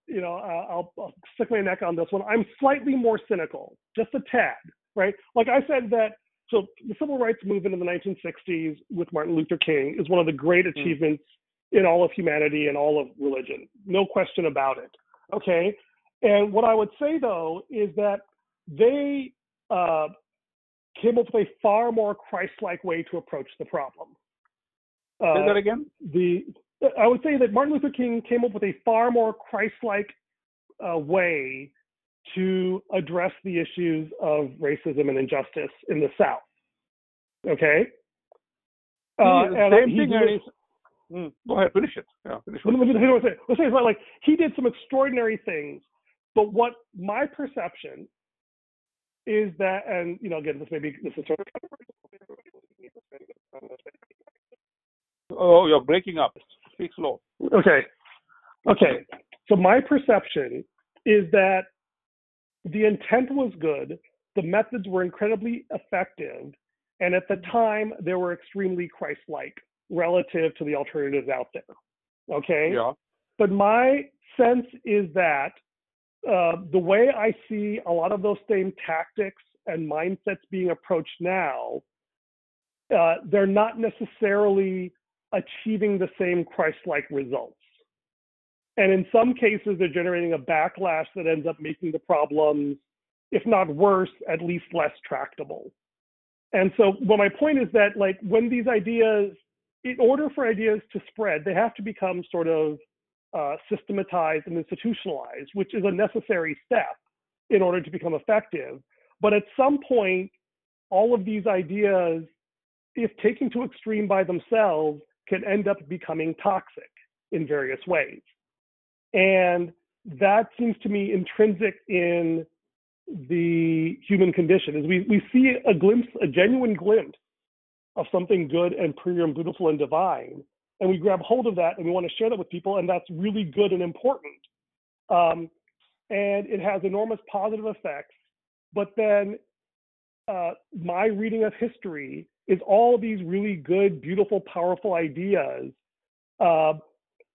[SPEAKER 1] you know uh, I'll, I'll stick my neck on this one. I'm slightly more cynical, just a tad, right? Like I said that. So the civil rights movement in the 1960s with Martin Luther King is one of the great achievements in all of humanity and all of religion. No question about it. Okay. And what I would say though is that they uh, came up with a far more Christ-like way to approach the problem.
[SPEAKER 2] Say
[SPEAKER 1] Uh,
[SPEAKER 2] that again?
[SPEAKER 1] the I would say that Martin Luther King came up with a far more Christ-like uh, way to address the issues of racism and injustice in the South. Okay. Uh, and
[SPEAKER 2] same thing.
[SPEAKER 1] did-
[SPEAKER 2] Hmm, go ahead, finish it. Yeah, finish
[SPEAKER 1] let me, let me, let me say, let's say it's like he did some extraordinary things, but what my perception is that, and you know, again, this may be this is sort of
[SPEAKER 2] Oh, you're breaking up. Speak slow.
[SPEAKER 1] Okay. Okay. So my perception is that the intent was good, the methods were incredibly effective, and at the time they were extremely Christ-like relative to the alternatives out there. Okay.
[SPEAKER 2] Yeah.
[SPEAKER 1] But my sense is that uh, the way I see a lot of those same tactics and mindsets being approached now, uh, they're not necessarily achieving the same Christ-like results. And in some cases, they're generating a backlash that ends up making the problems, if not worse, at least less tractable. And so, well, my point is that, like, when these ideas, in order for ideas to spread, they have to become sort of uh, systematized and institutionalized, which is a necessary step in order to become effective. But at some point, all of these ideas, if taken to extreme by themselves, can end up becoming toxic in various ways. And that seems to me intrinsic in the human condition is we, we see a glimpse, a genuine glimpse of something good and pure and beautiful and divine. And we grab hold of that and we want to share that with people, and that's really good and important. Um, and it has enormous positive effects. But then uh, my reading of history is all these really good, beautiful, powerful ideas uh,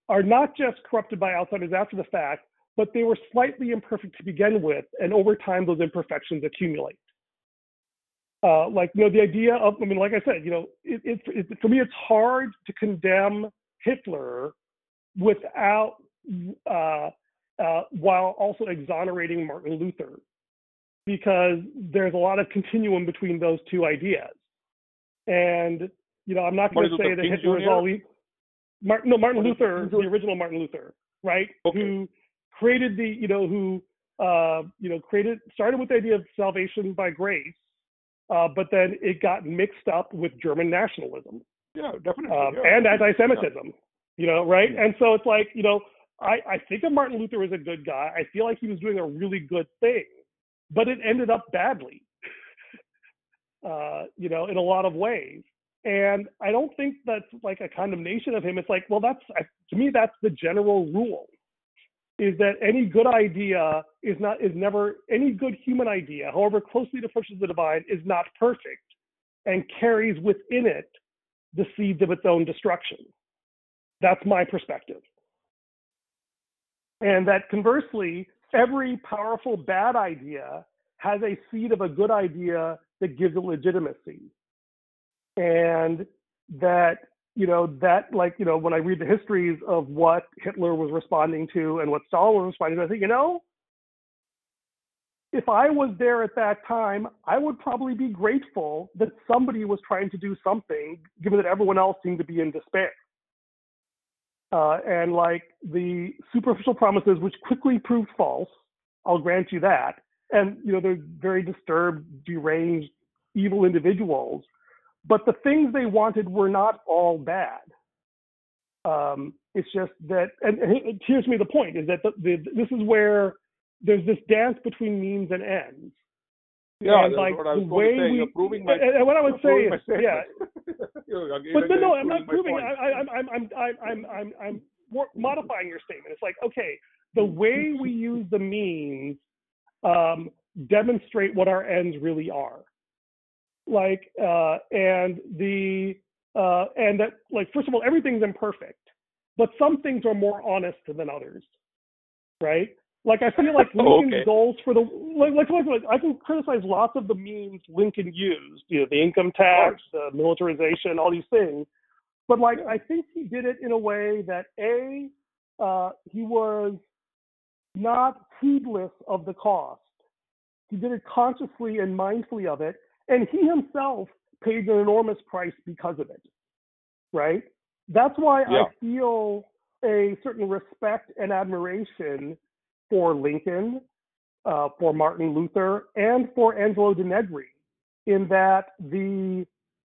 [SPEAKER 1] are not just corrupted by outsiders after the fact, but they were slightly imperfect to begin with, and over time those imperfections accumulate. Uh, like you know, the idea of I mean, like I said, you know, it, it, it, for me it's hard to condemn Hitler without uh, uh, while also exonerating Martin Luther, because there's a lot of continuum between those two ideas. And you know, I'm not going to say
[SPEAKER 2] Luther
[SPEAKER 1] that
[SPEAKER 2] King
[SPEAKER 1] Hitler is all evil. Martin, no, Martin Luther the original Martin Luther, right?
[SPEAKER 2] Okay.
[SPEAKER 1] Who created the, you know, who, uh, you know, created, started with the idea of salvation by grace, uh, but then it got mixed up with German nationalism
[SPEAKER 2] Yeah, definitely.
[SPEAKER 1] um,
[SPEAKER 2] yeah.
[SPEAKER 1] and anti-Semitism. You know, right?
[SPEAKER 2] Yeah.
[SPEAKER 1] And so it's like, you know, I, I think of Martin Luther as a good guy. I feel like he was doing a really good thing, but it ended up badly. uh, you know, in a lot of ways. And I don't think that's like a condemnation of him. It's like, well, that's to me, that's the general rule is that any good idea is not is never any good human idea, however closely it approaches the divine, is not perfect and carries within it the seeds of its own destruction. That's my perspective. And that conversely, every powerful bad idea has a seed of a good idea that gives it legitimacy. And that, you know, that like, you know, when I read the histories of what Hitler was responding to and what Stalin was responding to, I think, you know, if I was there at that time, I would probably be grateful that somebody was trying to do something, given that everyone else seemed to be in despair. Uh, and like the superficial promises, which quickly proved false, I'll grant you that. And you know, they're very disturbed, deranged, evil individuals. But the things they wanted were not all bad. Um, it's just that, and, and here's me the point: is that the, the, this is where there's this dance between means and ends.
[SPEAKER 2] yeah,
[SPEAKER 1] and,
[SPEAKER 2] that's
[SPEAKER 1] like,
[SPEAKER 2] what I was
[SPEAKER 1] the way
[SPEAKER 2] say.
[SPEAKER 1] we-
[SPEAKER 2] You're proving my,
[SPEAKER 1] and, and what I would say is, yeah,
[SPEAKER 2] statement. You're- again,
[SPEAKER 1] but
[SPEAKER 2] again,
[SPEAKER 1] no, I'm not
[SPEAKER 2] proving.
[SPEAKER 1] I, I, I'm, I'm, I'm, I'm, I'm, I'm, I'm modifying your statement. It's like, okay, the way we use the means um, demonstrate what our ends really are. Like, uh, and the, uh, and that, like, first of all, everything's imperfect, but some things are more honest than others, right? Like, I feel like
[SPEAKER 2] Oh,
[SPEAKER 1] Lincoln's
[SPEAKER 2] okay.
[SPEAKER 1] goals for the, like, like, like, like, I can criticize lots of the means Lincoln used, you know, the income tax, the militarization, all these things. But like, I think he did it in a way that a uh, he was not heedless of the cost. He did it consciously and mindfully of it, and he himself paid an enormous price because of it. Right? That's why
[SPEAKER 2] Yeah.
[SPEAKER 1] I feel a certain respect and admiration for Lincoln, uh, for Martin Luther, and for Angelo de Negri, in that the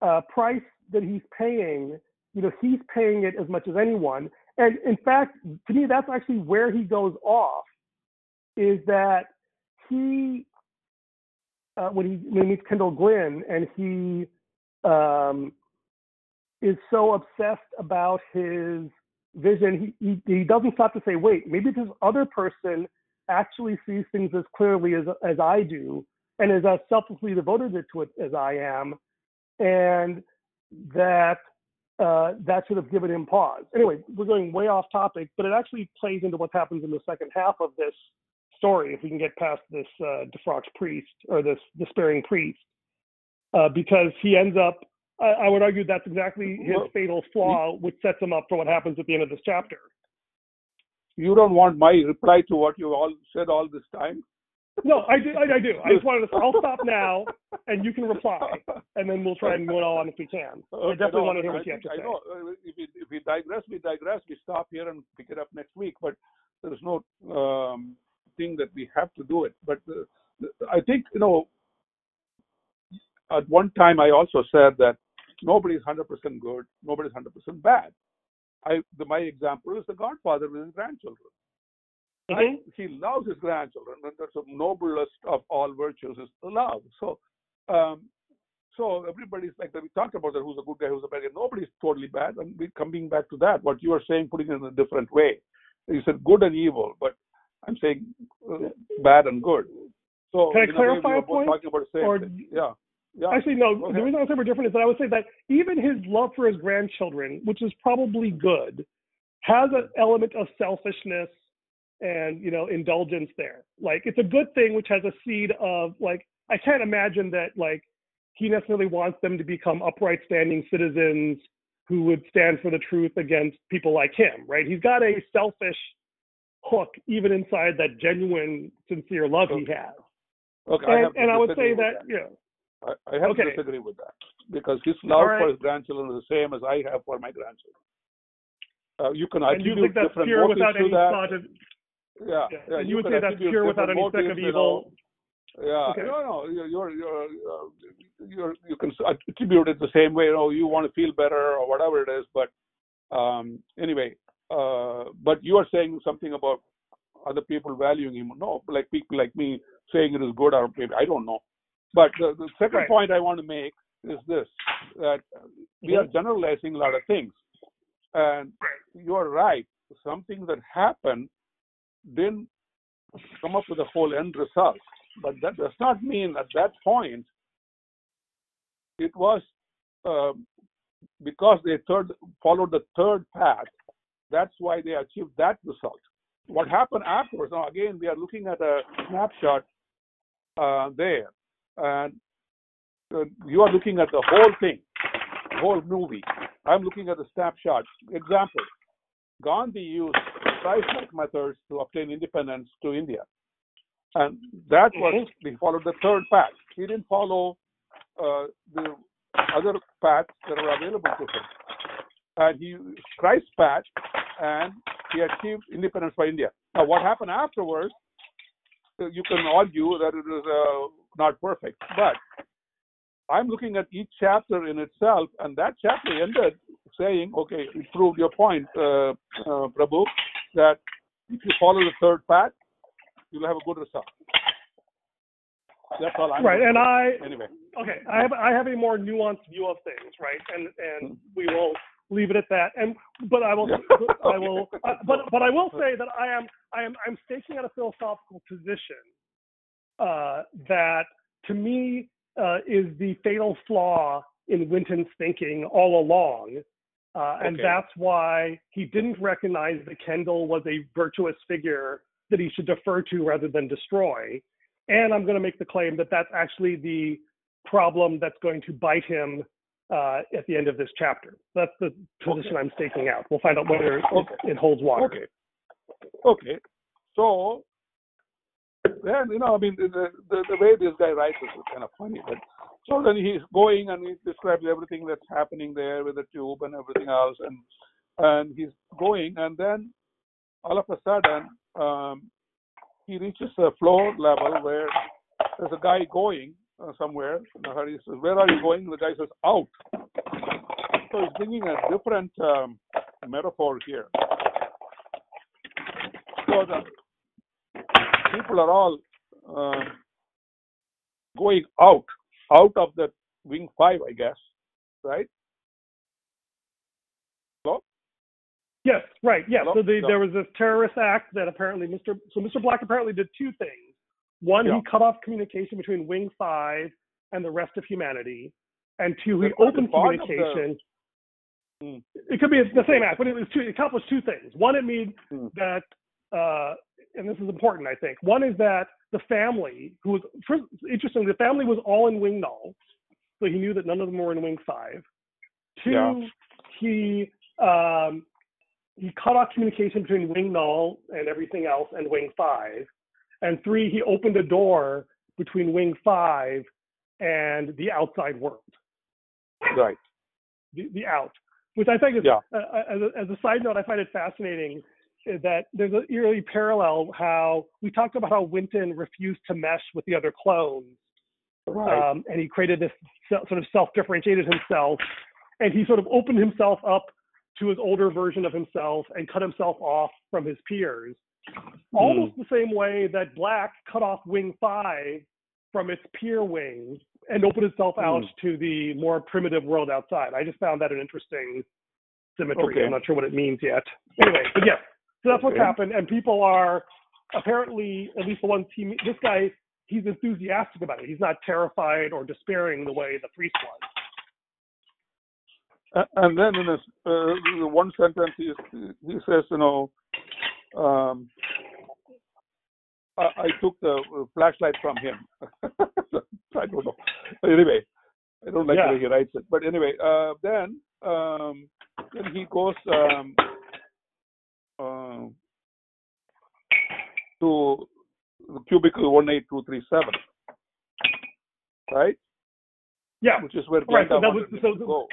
[SPEAKER 1] uh, price that he's paying, you know, he's paying it as much as anyone. And in fact, to me, that's actually where he goes off, is that he, uh, when he when he meets Kendall Glynn, and he um, is so obsessed about his vision, he, he he doesn't stop to say, wait, maybe this other person actually sees things as clearly as as I do, and is as selflessly devoted to it as I am, and that uh, that should have given him pause. Anyway, we're going way off topic, but it actually plays into what happens in the second half of this story if we can get past this uh, defrocked priest or this despairing priest, uh, because he ends up. I, I would argue that's exactly his
[SPEAKER 2] Well,
[SPEAKER 1] fatal flaw, which sets him up for what happens at the end of this chapter.
[SPEAKER 2] You don't want my reply to what you all said all this time?
[SPEAKER 1] No, I do. I, I do. I just wanted to. I'll stop now, and you can reply, and then we'll try and move on if we can. I definitely
[SPEAKER 2] no,
[SPEAKER 1] want to hear
[SPEAKER 2] I
[SPEAKER 1] what you have to
[SPEAKER 2] I
[SPEAKER 1] say.
[SPEAKER 2] know. If we, if we digress, we digress. We stop here and pick it up next week. But there is no um, thing that we have to do it. But uh, I think you know. At one time, I also said that nobody is hundred percent good, nobody is hundred percent bad. I the, my example is the Godfather with his grandchildren.
[SPEAKER 1] Mhm.
[SPEAKER 2] Right? He loves his grandchildren, and that's the noblest of all virtues is love. So, um, so everybody's like that. we talked about that. Who's a good guy? Who's a bad guy? Nobody's totally bad. And we coming back to that, what you are saying, putting it in a different way. You said good and evil, but I'm saying uh, bad and good. So
[SPEAKER 1] Can I
[SPEAKER 2] a way, we
[SPEAKER 1] clarify a point?
[SPEAKER 2] Talking about the same
[SPEAKER 1] Or-
[SPEAKER 2] thing. Yeah. Yeah.
[SPEAKER 1] Actually, no.
[SPEAKER 2] Go
[SPEAKER 1] The reason I say we're different is that I would say that even his love for his grandchildren, which is probably good, has an element of selfishness and you know indulgence there. Like it's a good thing, which has a seed of like I can't imagine that like he necessarily wants them to become upright, standing citizens who would stand for the truth against people like him. Right? He's got a selfish hook even inside that genuine, sincere love he has.
[SPEAKER 2] Okay.
[SPEAKER 1] And,
[SPEAKER 2] have
[SPEAKER 1] and I would say
[SPEAKER 2] with
[SPEAKER 1] that, yeah.
[SPEAKER 2] I, I have to disagree with that because his love
[SPEAKER 1] right.
[SPEAKER 2] for his grandchildren is the same as I have for my grandchildren. Uh, you can
[SPEAKER 1] And you
[SPEAKER 2] attribute
[SPEAKER 1] think that's
[SPEAKER 2] different
[SPEAKER 1] pure
[SPEAKER 2] motives
[SPEAKER 1] without
[SPEAKER 2] to
[SPEAKER 1] any
[SPEAKER 2] that.
[SPEAKER 1] thought of
[SPEAKER 2] Yeah,
[SPEAKER 1] yeah.
[SPEAKER 2] yeah.
[SPEAKER 1] and you would say that's pure without any speck
[SPEAKER 2] motives,
[SPEAKER 1] of
[SPEAKER 2] you
[SPEAKER 1] evil.
[SPEAKER 2] Yeah,
[SPEAKER 1] Okay.
[SPEAKER 2] no, no, you're, you're, you're, you're, you can attribute it the same way. Oh, you want to feel better or whatever it is. But um, anyway, uh, but you are saying something about other people valuing him. No, like people like me saying it is good or maybe I don't know. But the, the second
[SPEAKER 1] Right.
[SPEAKER 2] point I want to make is this: that we are generalizing a lot of things, and you are right. Something that happened didn't come up with a whole end result. But that does not mean at that point it was um, because they third followed the third path. That's why they achieved that result. What happened afterwards? Now again, we are looking at a snapshot uh, there, and uh, you are looking at the whole thing, whole movie. I'm looking at the snapshot. Example: Gandhi used Christ-like methods to obtain independence to India. And that was, he followed the third path. He didn't follow uh, the other paths that were available to him. And he, Christ's path, and he achieved independence for India. Now, what happened afterwards, uh, you can argue that it is uh, not perfect. But I'm looking at each chapter in itself, and that chapter ended saying, okay, it proved your point, uh, uh, Prabhu, that if you follow the third path, you'll have a good result. That's all I'm
[SPEAKER 1] Right, and I
[SPEAKER 2] anyway.
[SPEAKER 1] okay, I have I have a more nuanced view of things, right? And and we will leave it at that. And but I will I will uh, but but I will say that I am I am I'm staking out a philosophical position uh, that to me uh, is the fatal flaw in Winton's thinking all along. Uh, and
[SPEAKER 2] Okay.
[SPEAKER 1] that's why he didn't recognize that Kendall was a virtuous figure that he should defer to rather than destroy. And I'm going to make the claim that that's actually the problem that's going to bite him uh, at the end of this chapter. That's the position I'm staking out. We'll find out whether it,
[SPEAKER 2] Okay.
[SPEAKER 1] it holds water.
[SPEAKER 2] Okay. Okay. So then, you know, I mean, the, the, the way this guy writes is kind of funny. But so then he's going and he describes everything that's happening there with the tube and everything else, and and he's going, and then all of a sudden um, he reaches a floor level where there's a guy going uh, somewhere. He says, "Where are you going?" The guy says, "Out." So he's bringing a different um, metaphor here. So the people are all uh, going out, out of the wing five, I guess, right? Hello?
[SPEAKER 1] Yes, right. Yeah.
[SPEAKER 2] Hello?
[SPEAKER 1] So the,
[SPEAKER 2] No.
[SPEAKER 1] there was this terrorist act that apparently Mr. So Mr. Black apparently did two things. One,
[SPEAKER 2] Yeah.
[SPEAKER 1] he cut off communication between Wing Five and the rest of humanity, and two, he opened
[SPEAKER 2] part of the-
[SPEAKER 1] communication.
[SPEAKER 2] Hmm.
[SPEAKER 1] It could be the same act, but it was two. It accomplished two things. One, it made
[SPEAKER 2] Hmm.
[SPEAKER 1] that, uh, and this is important, I think. One is that the family, who was first, interesting, the family was all in Wing Null, so he knew that none of them were in Wing Five. Two,
[SPEAKER 2] Yeah.
[SPEAKER 1] he um, he cut off communication between Wing Null and everything else and Wing Five. And three, he opened a door between Wing Five and the outside world,
[SPEAKER 2] Right.
[SPEAKER 1] the, the out, which I think is,
[SPEAKER 2] Yeah.
[SPEAKER 1] uh, as, a, as a side note, I find it fascinating uh, that there's an eerily parallel how we talked about how Winton refused to mesh with the other clones
[SPEAKER 2] Right.
[SPEAKER 1] um, and he created this sort of self-differentiated himself, and he sort of opened himself up to his older version of himself and cut himself off from his peers, almost the same way that Black cut off Wing Five from its peer wing and opened itself out
[SPEAKER 2] Hmm.
[SPEAKER 1] to the more primitive world outside. I just found that an interesting symmetry.
[SPEAKER 2] Okay.
[SPEAKER 1] I'm not sure what it means yet. Anyway, but yes, so that's what's happened, and people are apparently, at least the ones he, this guy, he's enthusiastic about it. He's not terrified or despairing the way the priest was.
[SPEAKER 2] A- And then in his uh, the one sentence, he, he says, you know, um, I, I took the flashlight from him. I don't know. Anyway, I don't like
[SPEAKER 1] Yeah.
[SPEAKER 2] the way he writes it. But anyway, uh, then um, then he goes um, uh, to the cubicle one eight two three seven, right?
[SPEAKER 1] Yeah,
[SPEAKER 2] Which is where
[SPEAKER 1] Right, so that was- so
[SPEAKER 2] go.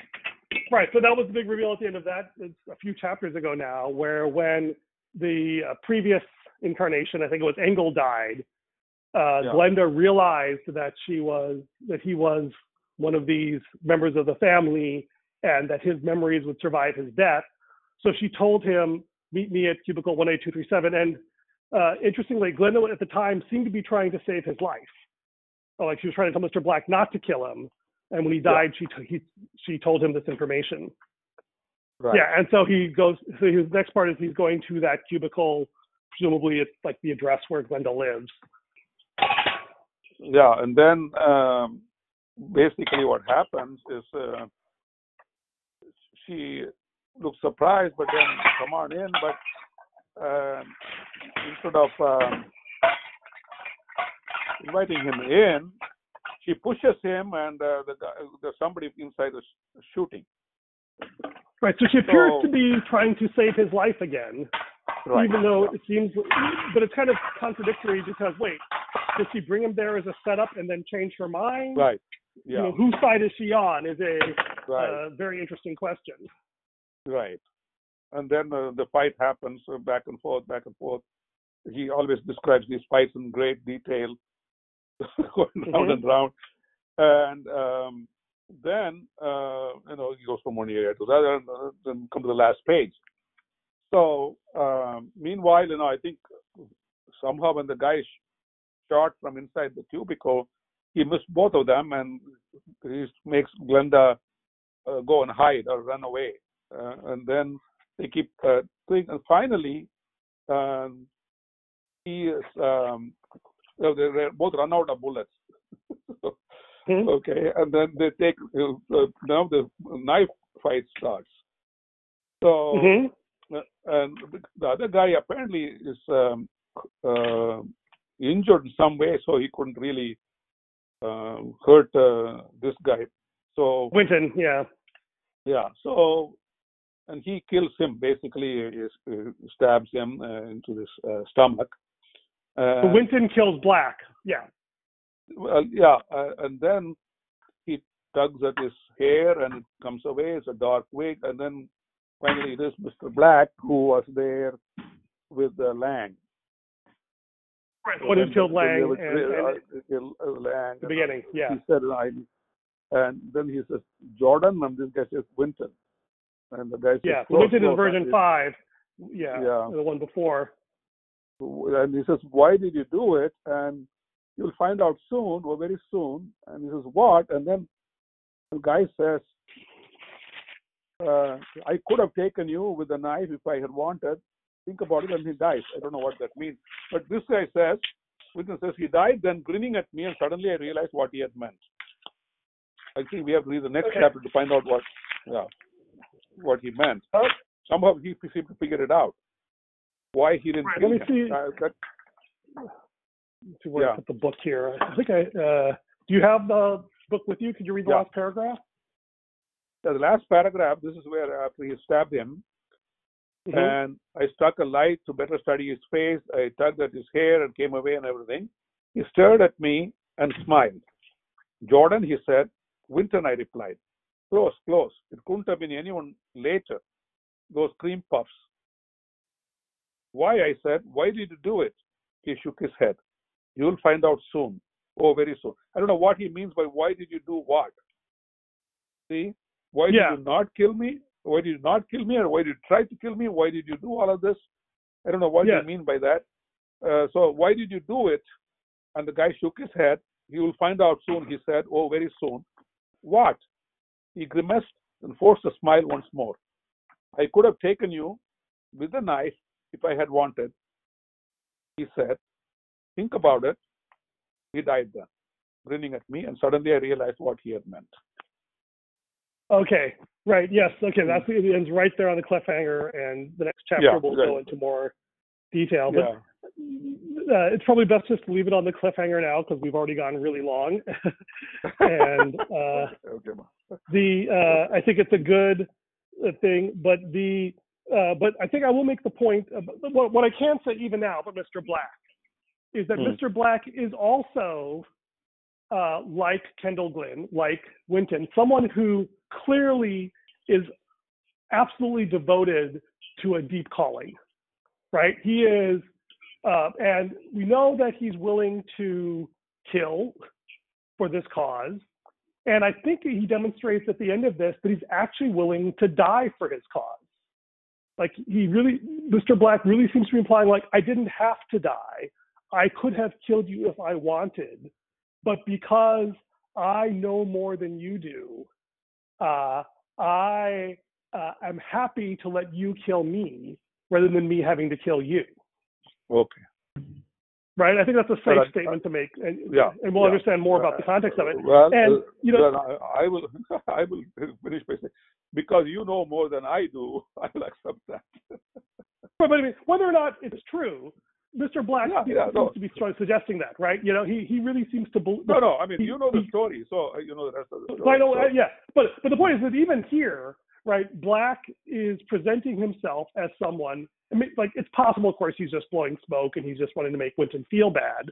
[SPEAKER 1] right. So that was the big reveal at the end of that. It's a few chapters ago now, where when the uh, previous incarnation, I think it was Engel, died, uh,
[SPEAKER 2] Yeah.
[SPEAKER 1] Glenda realized that she was that he was one of these members of the family and that his memories would survive his death. So she told him, "Meet me at cubicle 18237." And uh, interestingly, Glenda at the time seemed to be trying to save his life. Like she was trying to tell Mr. Black not to kill him. And when he
[SPEAKER 2] Yeah.
[SPEAKER 1] died, she t- he, she told him this information.
[SPEAKER 2] Right.
[SPEAKER 1] Yeah, and so he goes. So his next part is he's going to that cubicle. Presumably, it's like the address where Glenda lives.
[SPEAKER 2] Yeah, and then um, basically what happens is uh, she looks surprised, but then come on in. But uh, instead of um, inviting him in, she pushes him, and uh, the there's somebody inside is shooting.
[SPEAKER 1] Right. So she appears
[SPEAKER 2] So-
[SPEAKER 1] to be trying to save his life again,
[SPEAKER 2] Right.
[SPEAKER 1] even though it seems. But it's kind of contradictory because wait, did she bring him there as a setup and then change her mind?
[SPEAKER 2] Right.
[SPEAKER 1] You
[SPEAKER 2] Yeah.
[SPEAKER 1] know, whose side is she on? Is a
[SPEAKER 2] right.
[SPEAKER 1] uh, very interesting question.
[SPEAKER 2] Right. And then uh, the fight happens uh, back and forth, back and forth. He always describes these fights in great detail, going round
[SPEAKER 1] Mhm.
[SPEAKER 2] and round. And um, then, uh, you know, he goes from one area to the other and uh, then come to the last page. So, um, meanwhile, you know, I think somehow when the guy shot from inside the cubicle, he missed both of them and he makes Glenda uh, go and hide or run away uh, and then they keep uh, doing. And finally, um, he is. Um, they both run out of bullets.
[SPEAKER 1] Hmm?
[SPEAKER 2] okay, and then they take. Uh, uh, now the knife fight starts. So,
[SPEAKER 1] Mhm.
[SPEAKER 2] uh, and the other guy apparently is um, uh, injured in some way, so he couldn't really uh, hurt uh, this guy. So
[SPEAKER 1] Winton, yeah.
[SPEAKER 2] yeah. So, and he kills him. Basically, stabs him uh, into his uh, stomach. Uh,
[SPEAKER 1] Winton kills Black. Yeah.
[SPEAKER 2] Well, yeah, uh, and then he tugs at his hair, and it comes away. It's a dark wig, and then finally it is Mr. Black who was there with uh, Lang.
[SPEAKER 1] Right.
[SPEAKER 2] So
[SPEAKER 1] he
[SPEAKER 2] then
[SPEAKER 1] killed
[SPEAKER 2] they
[SPEAKER 1] Lang and,
[SPEAKER 2] uh,
[SPEAKER 1] and
[SPEAKER 2] uh, Lang.
[SPEAKER 1] the
[SPEAKER 2] and,
[SPEAKER 1] beginning. Yeah.
[SPEAKER 2] He said, I, and then he says Jordan, and this guy says Winton, and the guy says,
[SPEAKER 1] Yeah.
[SPEAKER 2] "Close,
[SPEAKER 1] Winton is version five. Yeah.
[SPEAKER 2] Yeah.
[SPEAKER 1] The one before.
[SPEAKER 2] and he says, "Why did you do it?" And you'll find out soon, or very soon. And he says, "What?" And then the guy says, uh, "I could have taken you with a knife if I had wanted." Think about it, and he dies. I don't know what that means, but this guy says, witness says he died, then grinning at me, and suddenly I realized what he had meant. I think we have to read the next
[SPEAKER 1] Okay.
[SPEAKER 2] chapter to find out what, yeah, what he meant. Somehow he seemed to figure it out. Why he didn't
[SPEAKER 1] Right,
[SPEAKER 2] kill
[SPEAKER 1] let me see.
[SPEAKER 2] Uh, that,
[SPEAKER 1] See where I put the book here. I think I. Uh, do you have the book with you? Could you read the
[SPEAKER 2] Yeah.
[SPEAKER 1] last paragraph?
[SPEAKER 2] the last paragraph, this is where after he stabbed him,
[SPEAKER 1] Mhm.
[SPEAKER 2] and I struck a light to better study his face. I tugged at his hair and came away and everything. He stared at me and smiled. Jordan, he said. Winton, I replied. Close, close. It couldn't have been anyone later. Those cream puffs. Why, I said. Why did you do it? He shook his head. You'll find out soon. Oh, very soon. I don't know what he means by why did you do what. See? Why
[SPEAKER 1] Yeah.
[SPEAKER 2] did you not kill me? Why did you not kill me? Or why did you try to kill me? Why did you do all of this? I don't know what
[SPEAKER 1] Yes.
[SPEAKER 2] you mean by that. Uh, so why did you do it? And the guy shook his head. You will find out soon, he said. Oh, very soon. What? He grimaced and forced a smile once more. I could have taken you with a knife if I had wanted, he said. Think about it. He died then, grinning at me, and suddenly I realized what he had meant.
[SPEAKER 1] Okay. Right. Yes. Okay. That's it ends right there on the cliffhanger, and the next chapter
[SPEAKER 2] Yeah,
[SPEAKER 1] will
[SPEAKER 2] right.
[SPEAKER 1] go into more detail. But
[SPEAKER 2] Yeah.
[SPEAKER 1] uh, it's probably best just to leave it on the cliffhanger now because we've already gone really long. and uh,
[SPEAKER 2] okay.
[SPEAKER 1] the uh, I think it's a good uh, thing, but the uh, but I think I will make the point. Of, what, what I can say even now but Mr. Black is that
[SPEAKER 2] Hmm.
[SPEAKER 1] Mr. Black is also uh, like Kendall Glynn, like Winton, someone who clearly is absolutely devoted to a deep calling. Right? He is Uh, and we know that he's willing to kill for this cause. And I think he demonstrates at the end of this that he's actually willing to die for his cause. Like he really, Mr. Black really seems to be implying, like, I didn't have to die. I could have killed you if I wanted. But because I know more than you do, uh, I uh, am happy to let you kill me rather than me having to kill you.
[SPEAKER 2] Okay.
[SPEAKER 1] Right? I think that's a safe
[SPEAKER 2] I-
[SPEAKER 1] statement to make. And,
[SPEAKER 2] Yeah,
[SPEAKER 1] and we'll
[SPEAKER 2] yeah.
[SPEAKER 1] understand more about the context of it.
[SPEAKER 2] Well,
[SPEAKER 1] And,
[SPEAKER 2] uh,
[SPEAKER 1] you know-
[SPEAKER 2] then I, I will I will finish by saying because you know more than I do, I will accept that.
[SPEAKER 1] But, but I mean, whether or not it's true, Mr. Black
[SPEAKER 2] Yeah,
[SPEAKER 1] seems
[SPEAKER 2] no.
[SPEAKER 1] to be suggesting that, right? You know, he, he really seems to believe.
[SPEAKER 2] No, no. I mean,
[SPEAKER 1] He-
[SPEAKER 2] you know the
[SPEAKER 1] he-
[SPEAKER 2] story, so uh, you know the rest of the
[SPEAKER 1] So
[SPEAKER 2] story.
[SPEAKER 1] I know,
[SPEAKER 2] so-
[SPEAKER 1] uh, yeah, but but the point is that even here, right, Black is presenting himself as someone. I mean, like it's possible, of course, he's just blowing smoke and he's just wanting to make Winton feel bad.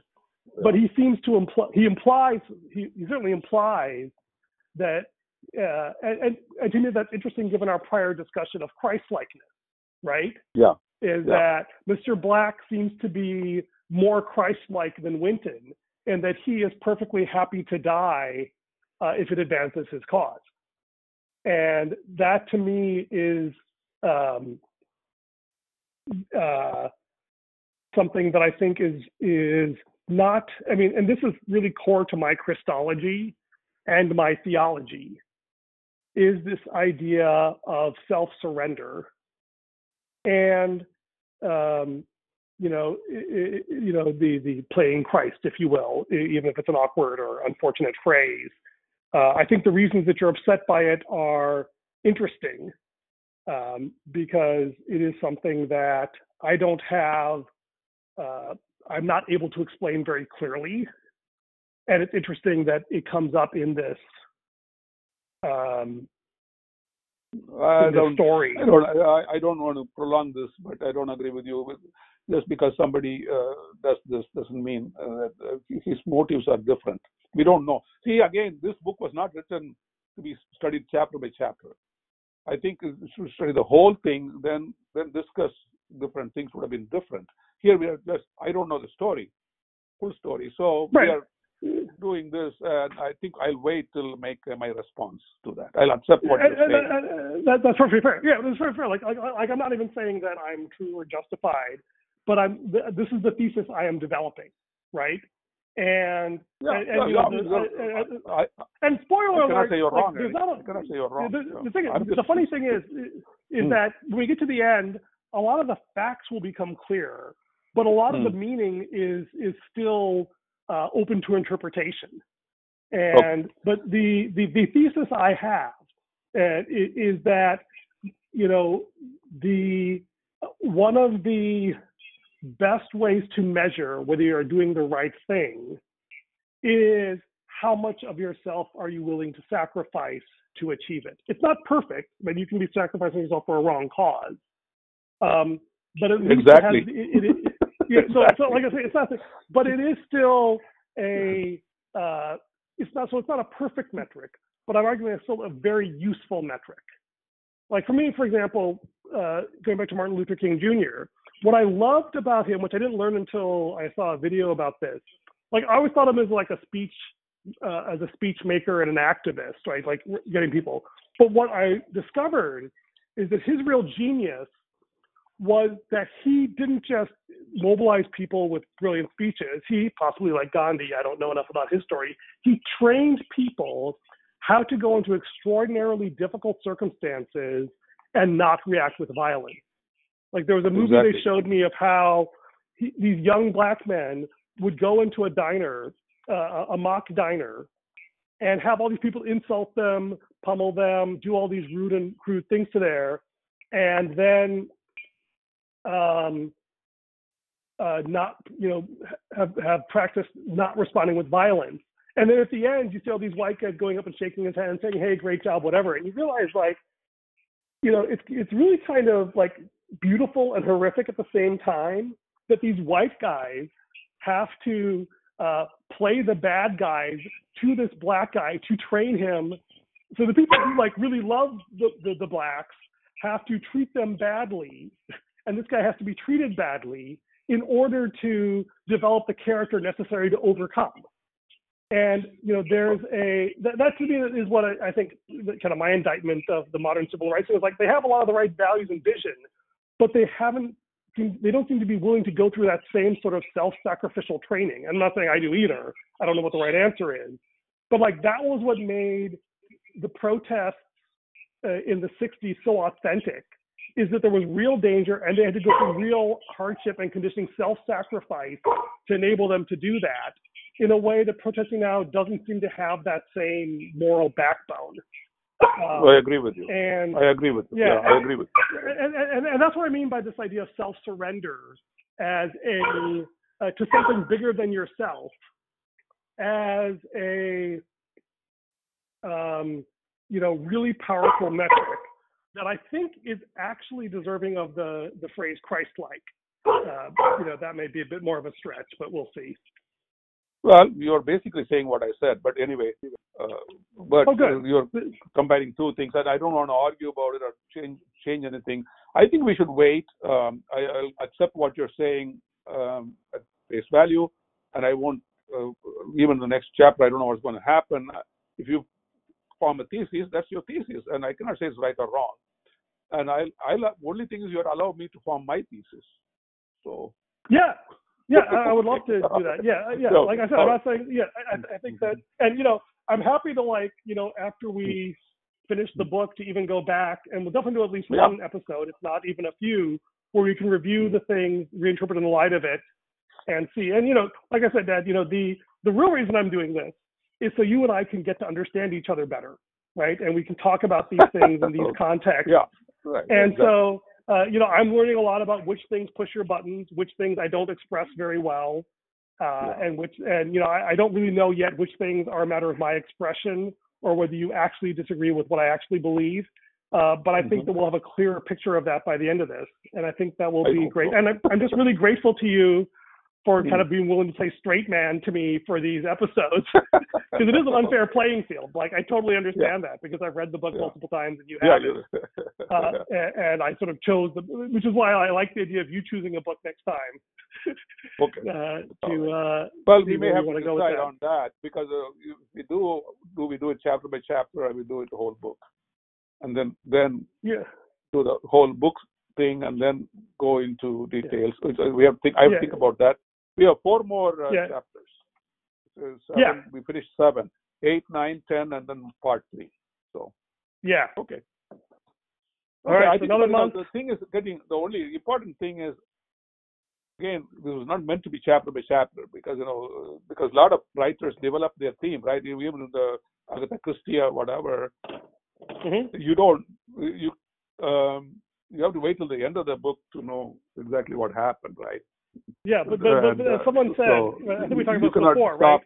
[SPEAKER 1] But he seems to imply. He implies. He, he certainly implies that. Uh, and, and and to me, that's interesting given our prior discussion of Christ-likeness, right?
[SPEAKER 2] Yeah.
[SPEAKER 1] Is
[SPEAKER 2] Yeah.
[SPEAKER 1] that Mr. Black seems to be more Christ-like than Winton, and that he is perfectly happy to die uh, if it advances his cause. And that to me is um, uh, something that I think is is not. I mean, and this is really core to my Christology and my theology. Is this idea of self surrender and um, you know, i- i- you know, the the playing Christ, if you will, even if it's an awkward or unfortunate phrase. Uh, I think the reasons that you're upset by it are interesting um, because it is something that I don't have. Uh, I'm not able to explain very clearly, and it's interesting that it comes up in this um,
[SPEAKER 2] I don't.
[SPEAKER 1] story.
[SPEAKER 2] I don't. I, I don't want to prolong this, but I don't agree with you. Just because somebody uh, does this doesn't mean uh, that uh, his motives are different. We don't know. See, again, this book was not written to be studied chapter by chapter. I think if we should study the whole thing, then then discuss different things would have been different. Here we are just. I don't know the story, full story. So
[SPEAKER 1] Right.
[SPEAKER 2] we are doing this, and I think I'll wait till make uh, my response to that. I'll accept what
[SPEAKER 1] And-
[SPEAKER 2] you're
[SPEAKER 1] and-
[SPEAKER 2] saying.
[SPEAKER 1] and- and that, that's perfectly fair. Yeah, that's very fair. Like, like, like, I'm not even saying that I'm true or justified, but I'm. th- This is the thesis I am developing, right? And
[SPEAKER 2] Yeah,
[SPEAKER 1] and,
[SPEAKER 2] yeah,
[SPEAKER 1] and, you know,
[SPEAKER 2] I mean,
[SPEAKER 1] the-
[SPEAKER 2] look, I, I
[SPEAKER 1] and spoiler
[SPEAKER 2] I
[SPEAKER 1] alert,
[SPEAKER 2] say you're
[SPEAKER 1] like,
[SPEAKER 2] wrong.
[SPEAKER 1] there's not a-
[SPEAKER 2] I cannot say you're wrong.
[SPEAKER 1] the, the thing,
[SPEAKER 2] I'm
[SPEAKER 1] the
[SPEAKER 2] just-
[SPEAKER 1] funny thing is, is
[SPEAKER 2] Hmm.
[SPEAKER 1] that when we get to the end, a lot of the facts will become clear, but a lot of
[SPEAKER 2] Hmm.
[SPEAKER 1] the meaning is is still uh, open to interpretation. And but the, the the thesis I have uh, is that you know the one of the best ways to measure whether you're doing the right thing is how much of yourself are you willing to sacrifice to achieve it. It's not perfect, but you can be sacrificing yourself for a wrong cause. Um, but at least
[SPEAKER 2] Exactly.
[SPEAKER 1] it has, it, it, yeah, so, so like I say, it's not, but it is still a, uh, it's not, so it's not a perfect metric, but I'm arguing it's still a very useful metric. Like for me, for example, uh, going back to Martin Luther King Jr., what I loved about him, which I didn't learn until I saw a video about this, like I always thought of him as like a speech, uh, as a speech maker and an activist, right? Like getting people. But what I discovered is that his real genius was that he didn't just mobilize people with brilliant speeches. He, possibly like Gandhi, I don't know enough about his story, he trained people how to go into extraordinarily difficult circumstances and not react with violence. Like there was a movie
[SPEAKER 2] Exactly.
[SPEAKER 1] they showed me of how he, these young black men would go into a diner, uh, a mock diner, and have all these people insult them, pummel them, do all these rude and crude things to there, and then um, uh, not, you know, have have practiced not responding with violence. And then at the end, you see all these white guys going up and shaking his hand and saying, "Hey, great job, whatever." And you realize, like, you know, it's it's really kind of like beautiful and horrific at the same time that these white guys have to uh, play the bad guys to this black guy to train him. So the people who like really love the, the, the blacks have to treat them badly, and this guy has to be treated badly in order to develop the character necessary to overcome. And you know, there's a that, that to me is what I, I think kind of my indictment of the modern civil rights is like they have a lot of the right values and vision, but they haven't they don't seem to be willing to go through that same sort of self-sacrificial training. I'm not saying I do either. I don't know what the right answer is, but like that was what made the protests uh, in the 60s so authentic is that there was real danger and they had to go through real hardship and conditioning self-sacrifice to enable them to do that in a way that protesting now doesn't seem to have that same moral backbone.
[SPEAKER 2] Um, I agree with you.
[SPEAKER 1] And
[SPEAKER 2] I agree with you. Yeah, yeah I agree with
[SPEAKER 1] you. And, and, and, that's what I mean by this idea of self-surrender as a uh, to something bigger than yourself, as a um, you know really powerful metric that I think is actually deserving of the the phrase Christ-like. Uh, you know that may be a bit more of a stretch, but we'll see.
[SPEAKER 2] Well, you're basically saying what I said, but anyway, uh, but
[SPEAKER 1] oh,
[SPEAKER 2] you're comparing two things, and I don't want to argue about it or change change anything. I think we should wait. Um, I, will accept what you're saying um, at face value, and I won't. Uh, even the next chapter, I don't know what's going to happen. If you form a thesis, that's your thesis, and I cannot say it's right or wrong. And I, I only thing is you're allowed me to form my thesis. So
[SPEAKER 1] yeah, yeah, I would love to do that. Yeah, uh, yeah. No, like I said, I'm not saying. Yeah, I, I think that, and you know, I'm happy to like, you know, after we finish the book, to even go back and we'll definitely do at least one episode, if not even a few, where we can review the things, reinterpret in the light of it, and see. And you know, like I said, Dad, you know, the the real reason I'm doing this is so you and I can get to understand each other better, right? And we can talk about these things in these contexts.
[SPEAKER 2] Yeah. Right.
[SPEAKER 1] And exactly. so uh, you know, I'm learning a lot about which things push your buttons, which things I don't express very well, uh, yeah. and which, and you know, I, I, don't really know yet which things are a matter of my expression or whether you actually disagree with what I actually believe. Uh, but I mm-hmm. think that we'll have a clearer picture of that by the end of this, and I think that will be great. And I'm, I'm just really grateful to you for kind of being willing to play straight man to me for these episodes because it is an unfair playing field. Like I totally understand yeah. that because I've read the book yeah. multiple times and you haven't. Yeah, uh, and, and, I sort of chose the, which is why I like the idea of you choosing a book next time.
[SPEAKER 2] okay.
[SPEAKER 1] Uh, to uh,
[SPEAKER 2] well, we may have to decide on that because uh, we do do we do it chapter by chapter or we do it the whole book, and then then
[SPEAKER 1] yeah
[SPEAKER 2] do the whole book thing and then go into details. We have think I have to think about that we have four more uh, yeah. chapters. So seven, yeah. We finished seven, eight, nine, ten, and then part three. So.
[SPEAKER 1] Yeah.
[SPEAKER 2] Okay.
[SPEAKER 1] All okay, right.
[SPEAKER 2] So
[SPEAKER 1] another month.
[SPEAKER 2] The thing is getting the only important thing is again this was not meant to be chapter by chapter because you know because a lot of writers develop their theme right even the Agatha Christie or whatever
[SPEAKER 1] mm-hmm.
[SPEAKER 2] you don't you um you have to wait till the end of the book to know exactly what happened right
[SPEAKER 1] yeah, but, but, but, but uh, someone said, so I think we talked about this before,
[SPEAKER 2] stop.
[SPEAKER 1] right?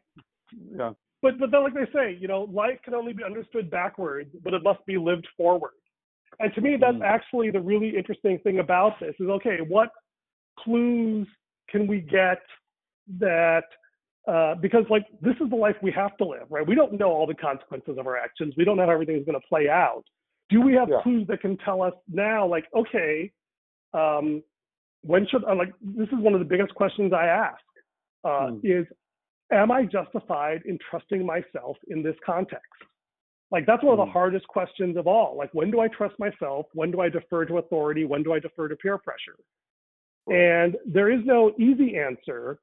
[SPEAKER 2] Yeah.
[SPEAKER 1] But but then, like they say, you know, life can only be understood backwards, but it must be lived forward. And to me, that's mm. actually the really interesting thing about this is okay, what clues can we get that uh, because like this is the life we have to live, right? We don't know all the consequences of our actions. We don't know how everything is going to play out. Do we have
[SPEAKER 2] yeah.
[SPEAKER 1] clues that can tell us now, like, okay, um, when should I like this is one of the biggest questions I ask uh, mm. is am I justified in trusting myself in this context? Like that's one of the hmm. hardest questions of all. Like when do I trust myself? When do I defer to authority? When do I defer to peer pressure? And there is no easy answer,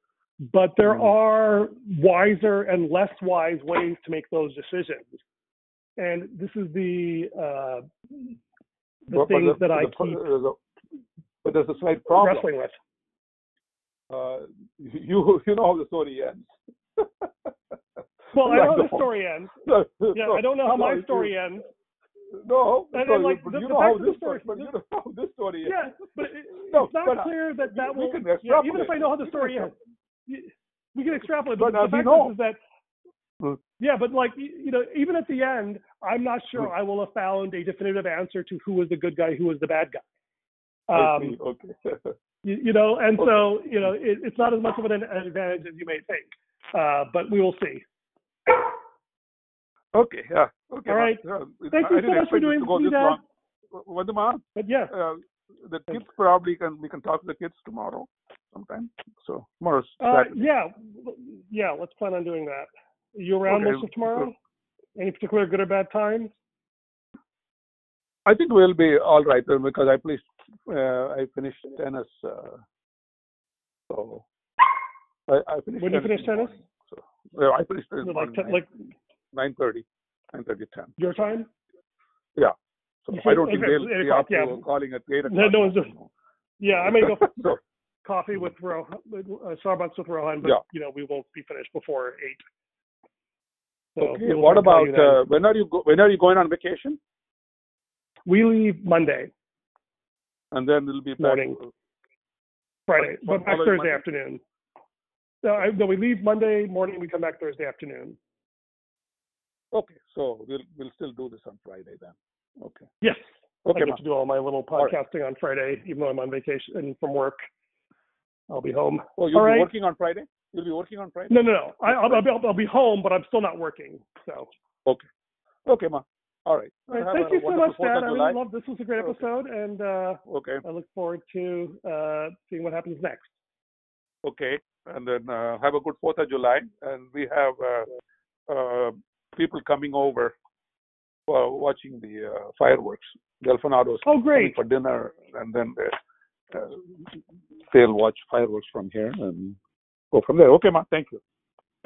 [SPEAKER 1] but there mm. are wiser and less wise ways to make those decisions. And this is the uh, the things
[SPEAKER 2] the,
[SPEAKER 1] that I
[SPEAKER 2] the,
[SPEAKER 1] keep.
[SPEAKER 2] The, but there's a slight problem.
[SPEAKER 1] Wrestling with.
[SPEAKER 2] Uh, you you know how the story ends.
[SPEAKER 1] well, I know how the story ends. No, yeah, no, I don't know how my story ends.
[SPEAKER 2] No,
[SPEAKER 1] and then, like, the,
[SPEAKER 2] you
[SPEAKER 1] the
[SPEAKER 2] know how
[SPEAKER 1] this
[SPEAKER 2] story, but you know how this story ends.
[SPEAKER 1] Yeah, but it, no, it's not
[SPEAKER 2] but,
[SPEAKER 1] clear that that
[SPEAKER 2] will.
[SPEAKER 1] Yeah, even if I know how the story ends, we can extrapolate. But,
[SPEAKER 2] but
[SPEAKER 1] the fact
[SPEAKER 2] know.
[SPEAKER 1] is that.
[SPEAKER 2] Mm.
[SPEAKER 1] Yeah, but like you know, even at the end, I'm not sure mm. I will have found a definitive answer to who was the good guy, who was the bad guy.
[SPEAKER 2] Um, okay.
[SPEAKER 1] you, you, know, and okay. so you know, it, it's not as much of an, an, advantage as you may think, uh, but we will see.
[SPEAKER 2] Okay. Yeah. Okay.
[SPEAKER 1] All right. Thank you so much for doing
[SPEAKER 2] this. Long.
[SPEAKER 1] But yeah.
[SPEAKER 2] Uh, the kids probably can we can talk to the kids tomorrow. sometime. So tomorrow's
[SPEAKER 1] Uh, yeah, yeah. Let's plan on doing that. Are you around
[SPEAKER 2] Okay,
[SPEAKER 1] most of tomorrow? Any particular good or bad time?
[SPEAKER 2] I think we'll be all right uh, because I placed, uh, I finished tennis. Uh, so I, I finished.
[SPEAKER 1] When do you
[SPEAKER 2] tennis
[SPEAKER 1] finish tennis?
[SPEAKER 2] morning, So well, I finished tennis
[SPEAKER 1] Like, ten, like
[SPEAKER 2] nine thirty, nine thirty, ten.
[SPEAKER 1] your time? Yeah.
[SPEAKER 2] So
[SPEAKER 1] You
[SPEAKER 2] I don't think they'll be up
[SPEAKER 1] yeah.
[SPEAKER 2] calling at eight o'clock.
[SPEAKER 1] no one's doing- Yeah, I may go
[SPEAKER 2] so
[SPEAKER 1] coffee with Rohan, uh, Starbucks with Rohan, but
[SPEAKER 2] Yeah.
[SPEAKER 1] you know we won't be finished before eight. So
[SPEAKER 2] okay.
[SPEAKER 1] we'll
[SPEAKER 2] What about uh, when are you go- when are you going on vacation?
[SPEAKER 1] we leave Monday,
[SPEAKER 2] And then it'll be back.
[SPEAKER 1] Morning. Friday,
[SPEAKER 2] Fol-
[SPEAKER 1] but back Thursday
[SPEAKER 2] Monday?
[SPEAKER 1] afternoon. No, I, no, we leave Monday morning. We come back Thursday afternoon.
[SPEAKER 2] Okay, so we'll we'll still do this on Friday then. Okay.
[SPEAKER 1] Yes,
[SPEAKER 2] Okay,
[SPEAKER 1] I get to do all my little
[SPEAKER 2] All right.
[SPEAKER 1] podcasting on Friday, even though I'm on vacation and from work. I'll be home.
[SPEAKER 2] Oh, you'll
[SPEAKER 1] All
[SPEAKER 2] be
[SPEAKER 1] right.
[SPEAKER 2] working on Friday? You'll be working on Friday?
[SPEAKER 1] No, no, no. I, I'll, I'll, be, I'll be home, but I'm still not working. So,
[SPEAKER 2] Okay. Okay, ma. All right.
[SPEAKER 1] all right, thank you so much, Dad. I really love this. Was a great
[SPEAKER 2] Okay.
[SPEAKER 1] episode, and uh,
[SPEAKER 2] Okay,
[SPEAKER 1] I look forward to uh, seeing what happens next.
[SPEAKER 2] okay. And then uh, have a good Fourth of July. And we have uh, uh, people coming over for watching the uh, fireworks. Delfinado's
[SPEAKER 1] Oh, great!
[SPEAKER 2] for dinner, and then they, uh, they'll watch fireworks from here and go from there. Okay, ma. Thank you.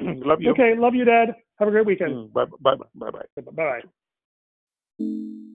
[SPEAKER 2] Love you.
[SPEAKER 1] Okay, love you, Dad. Have a great weekend.
[SPEAKER 2] Mm, Bye bye bye bye bye.
[SPEAKER 1] Bye bye.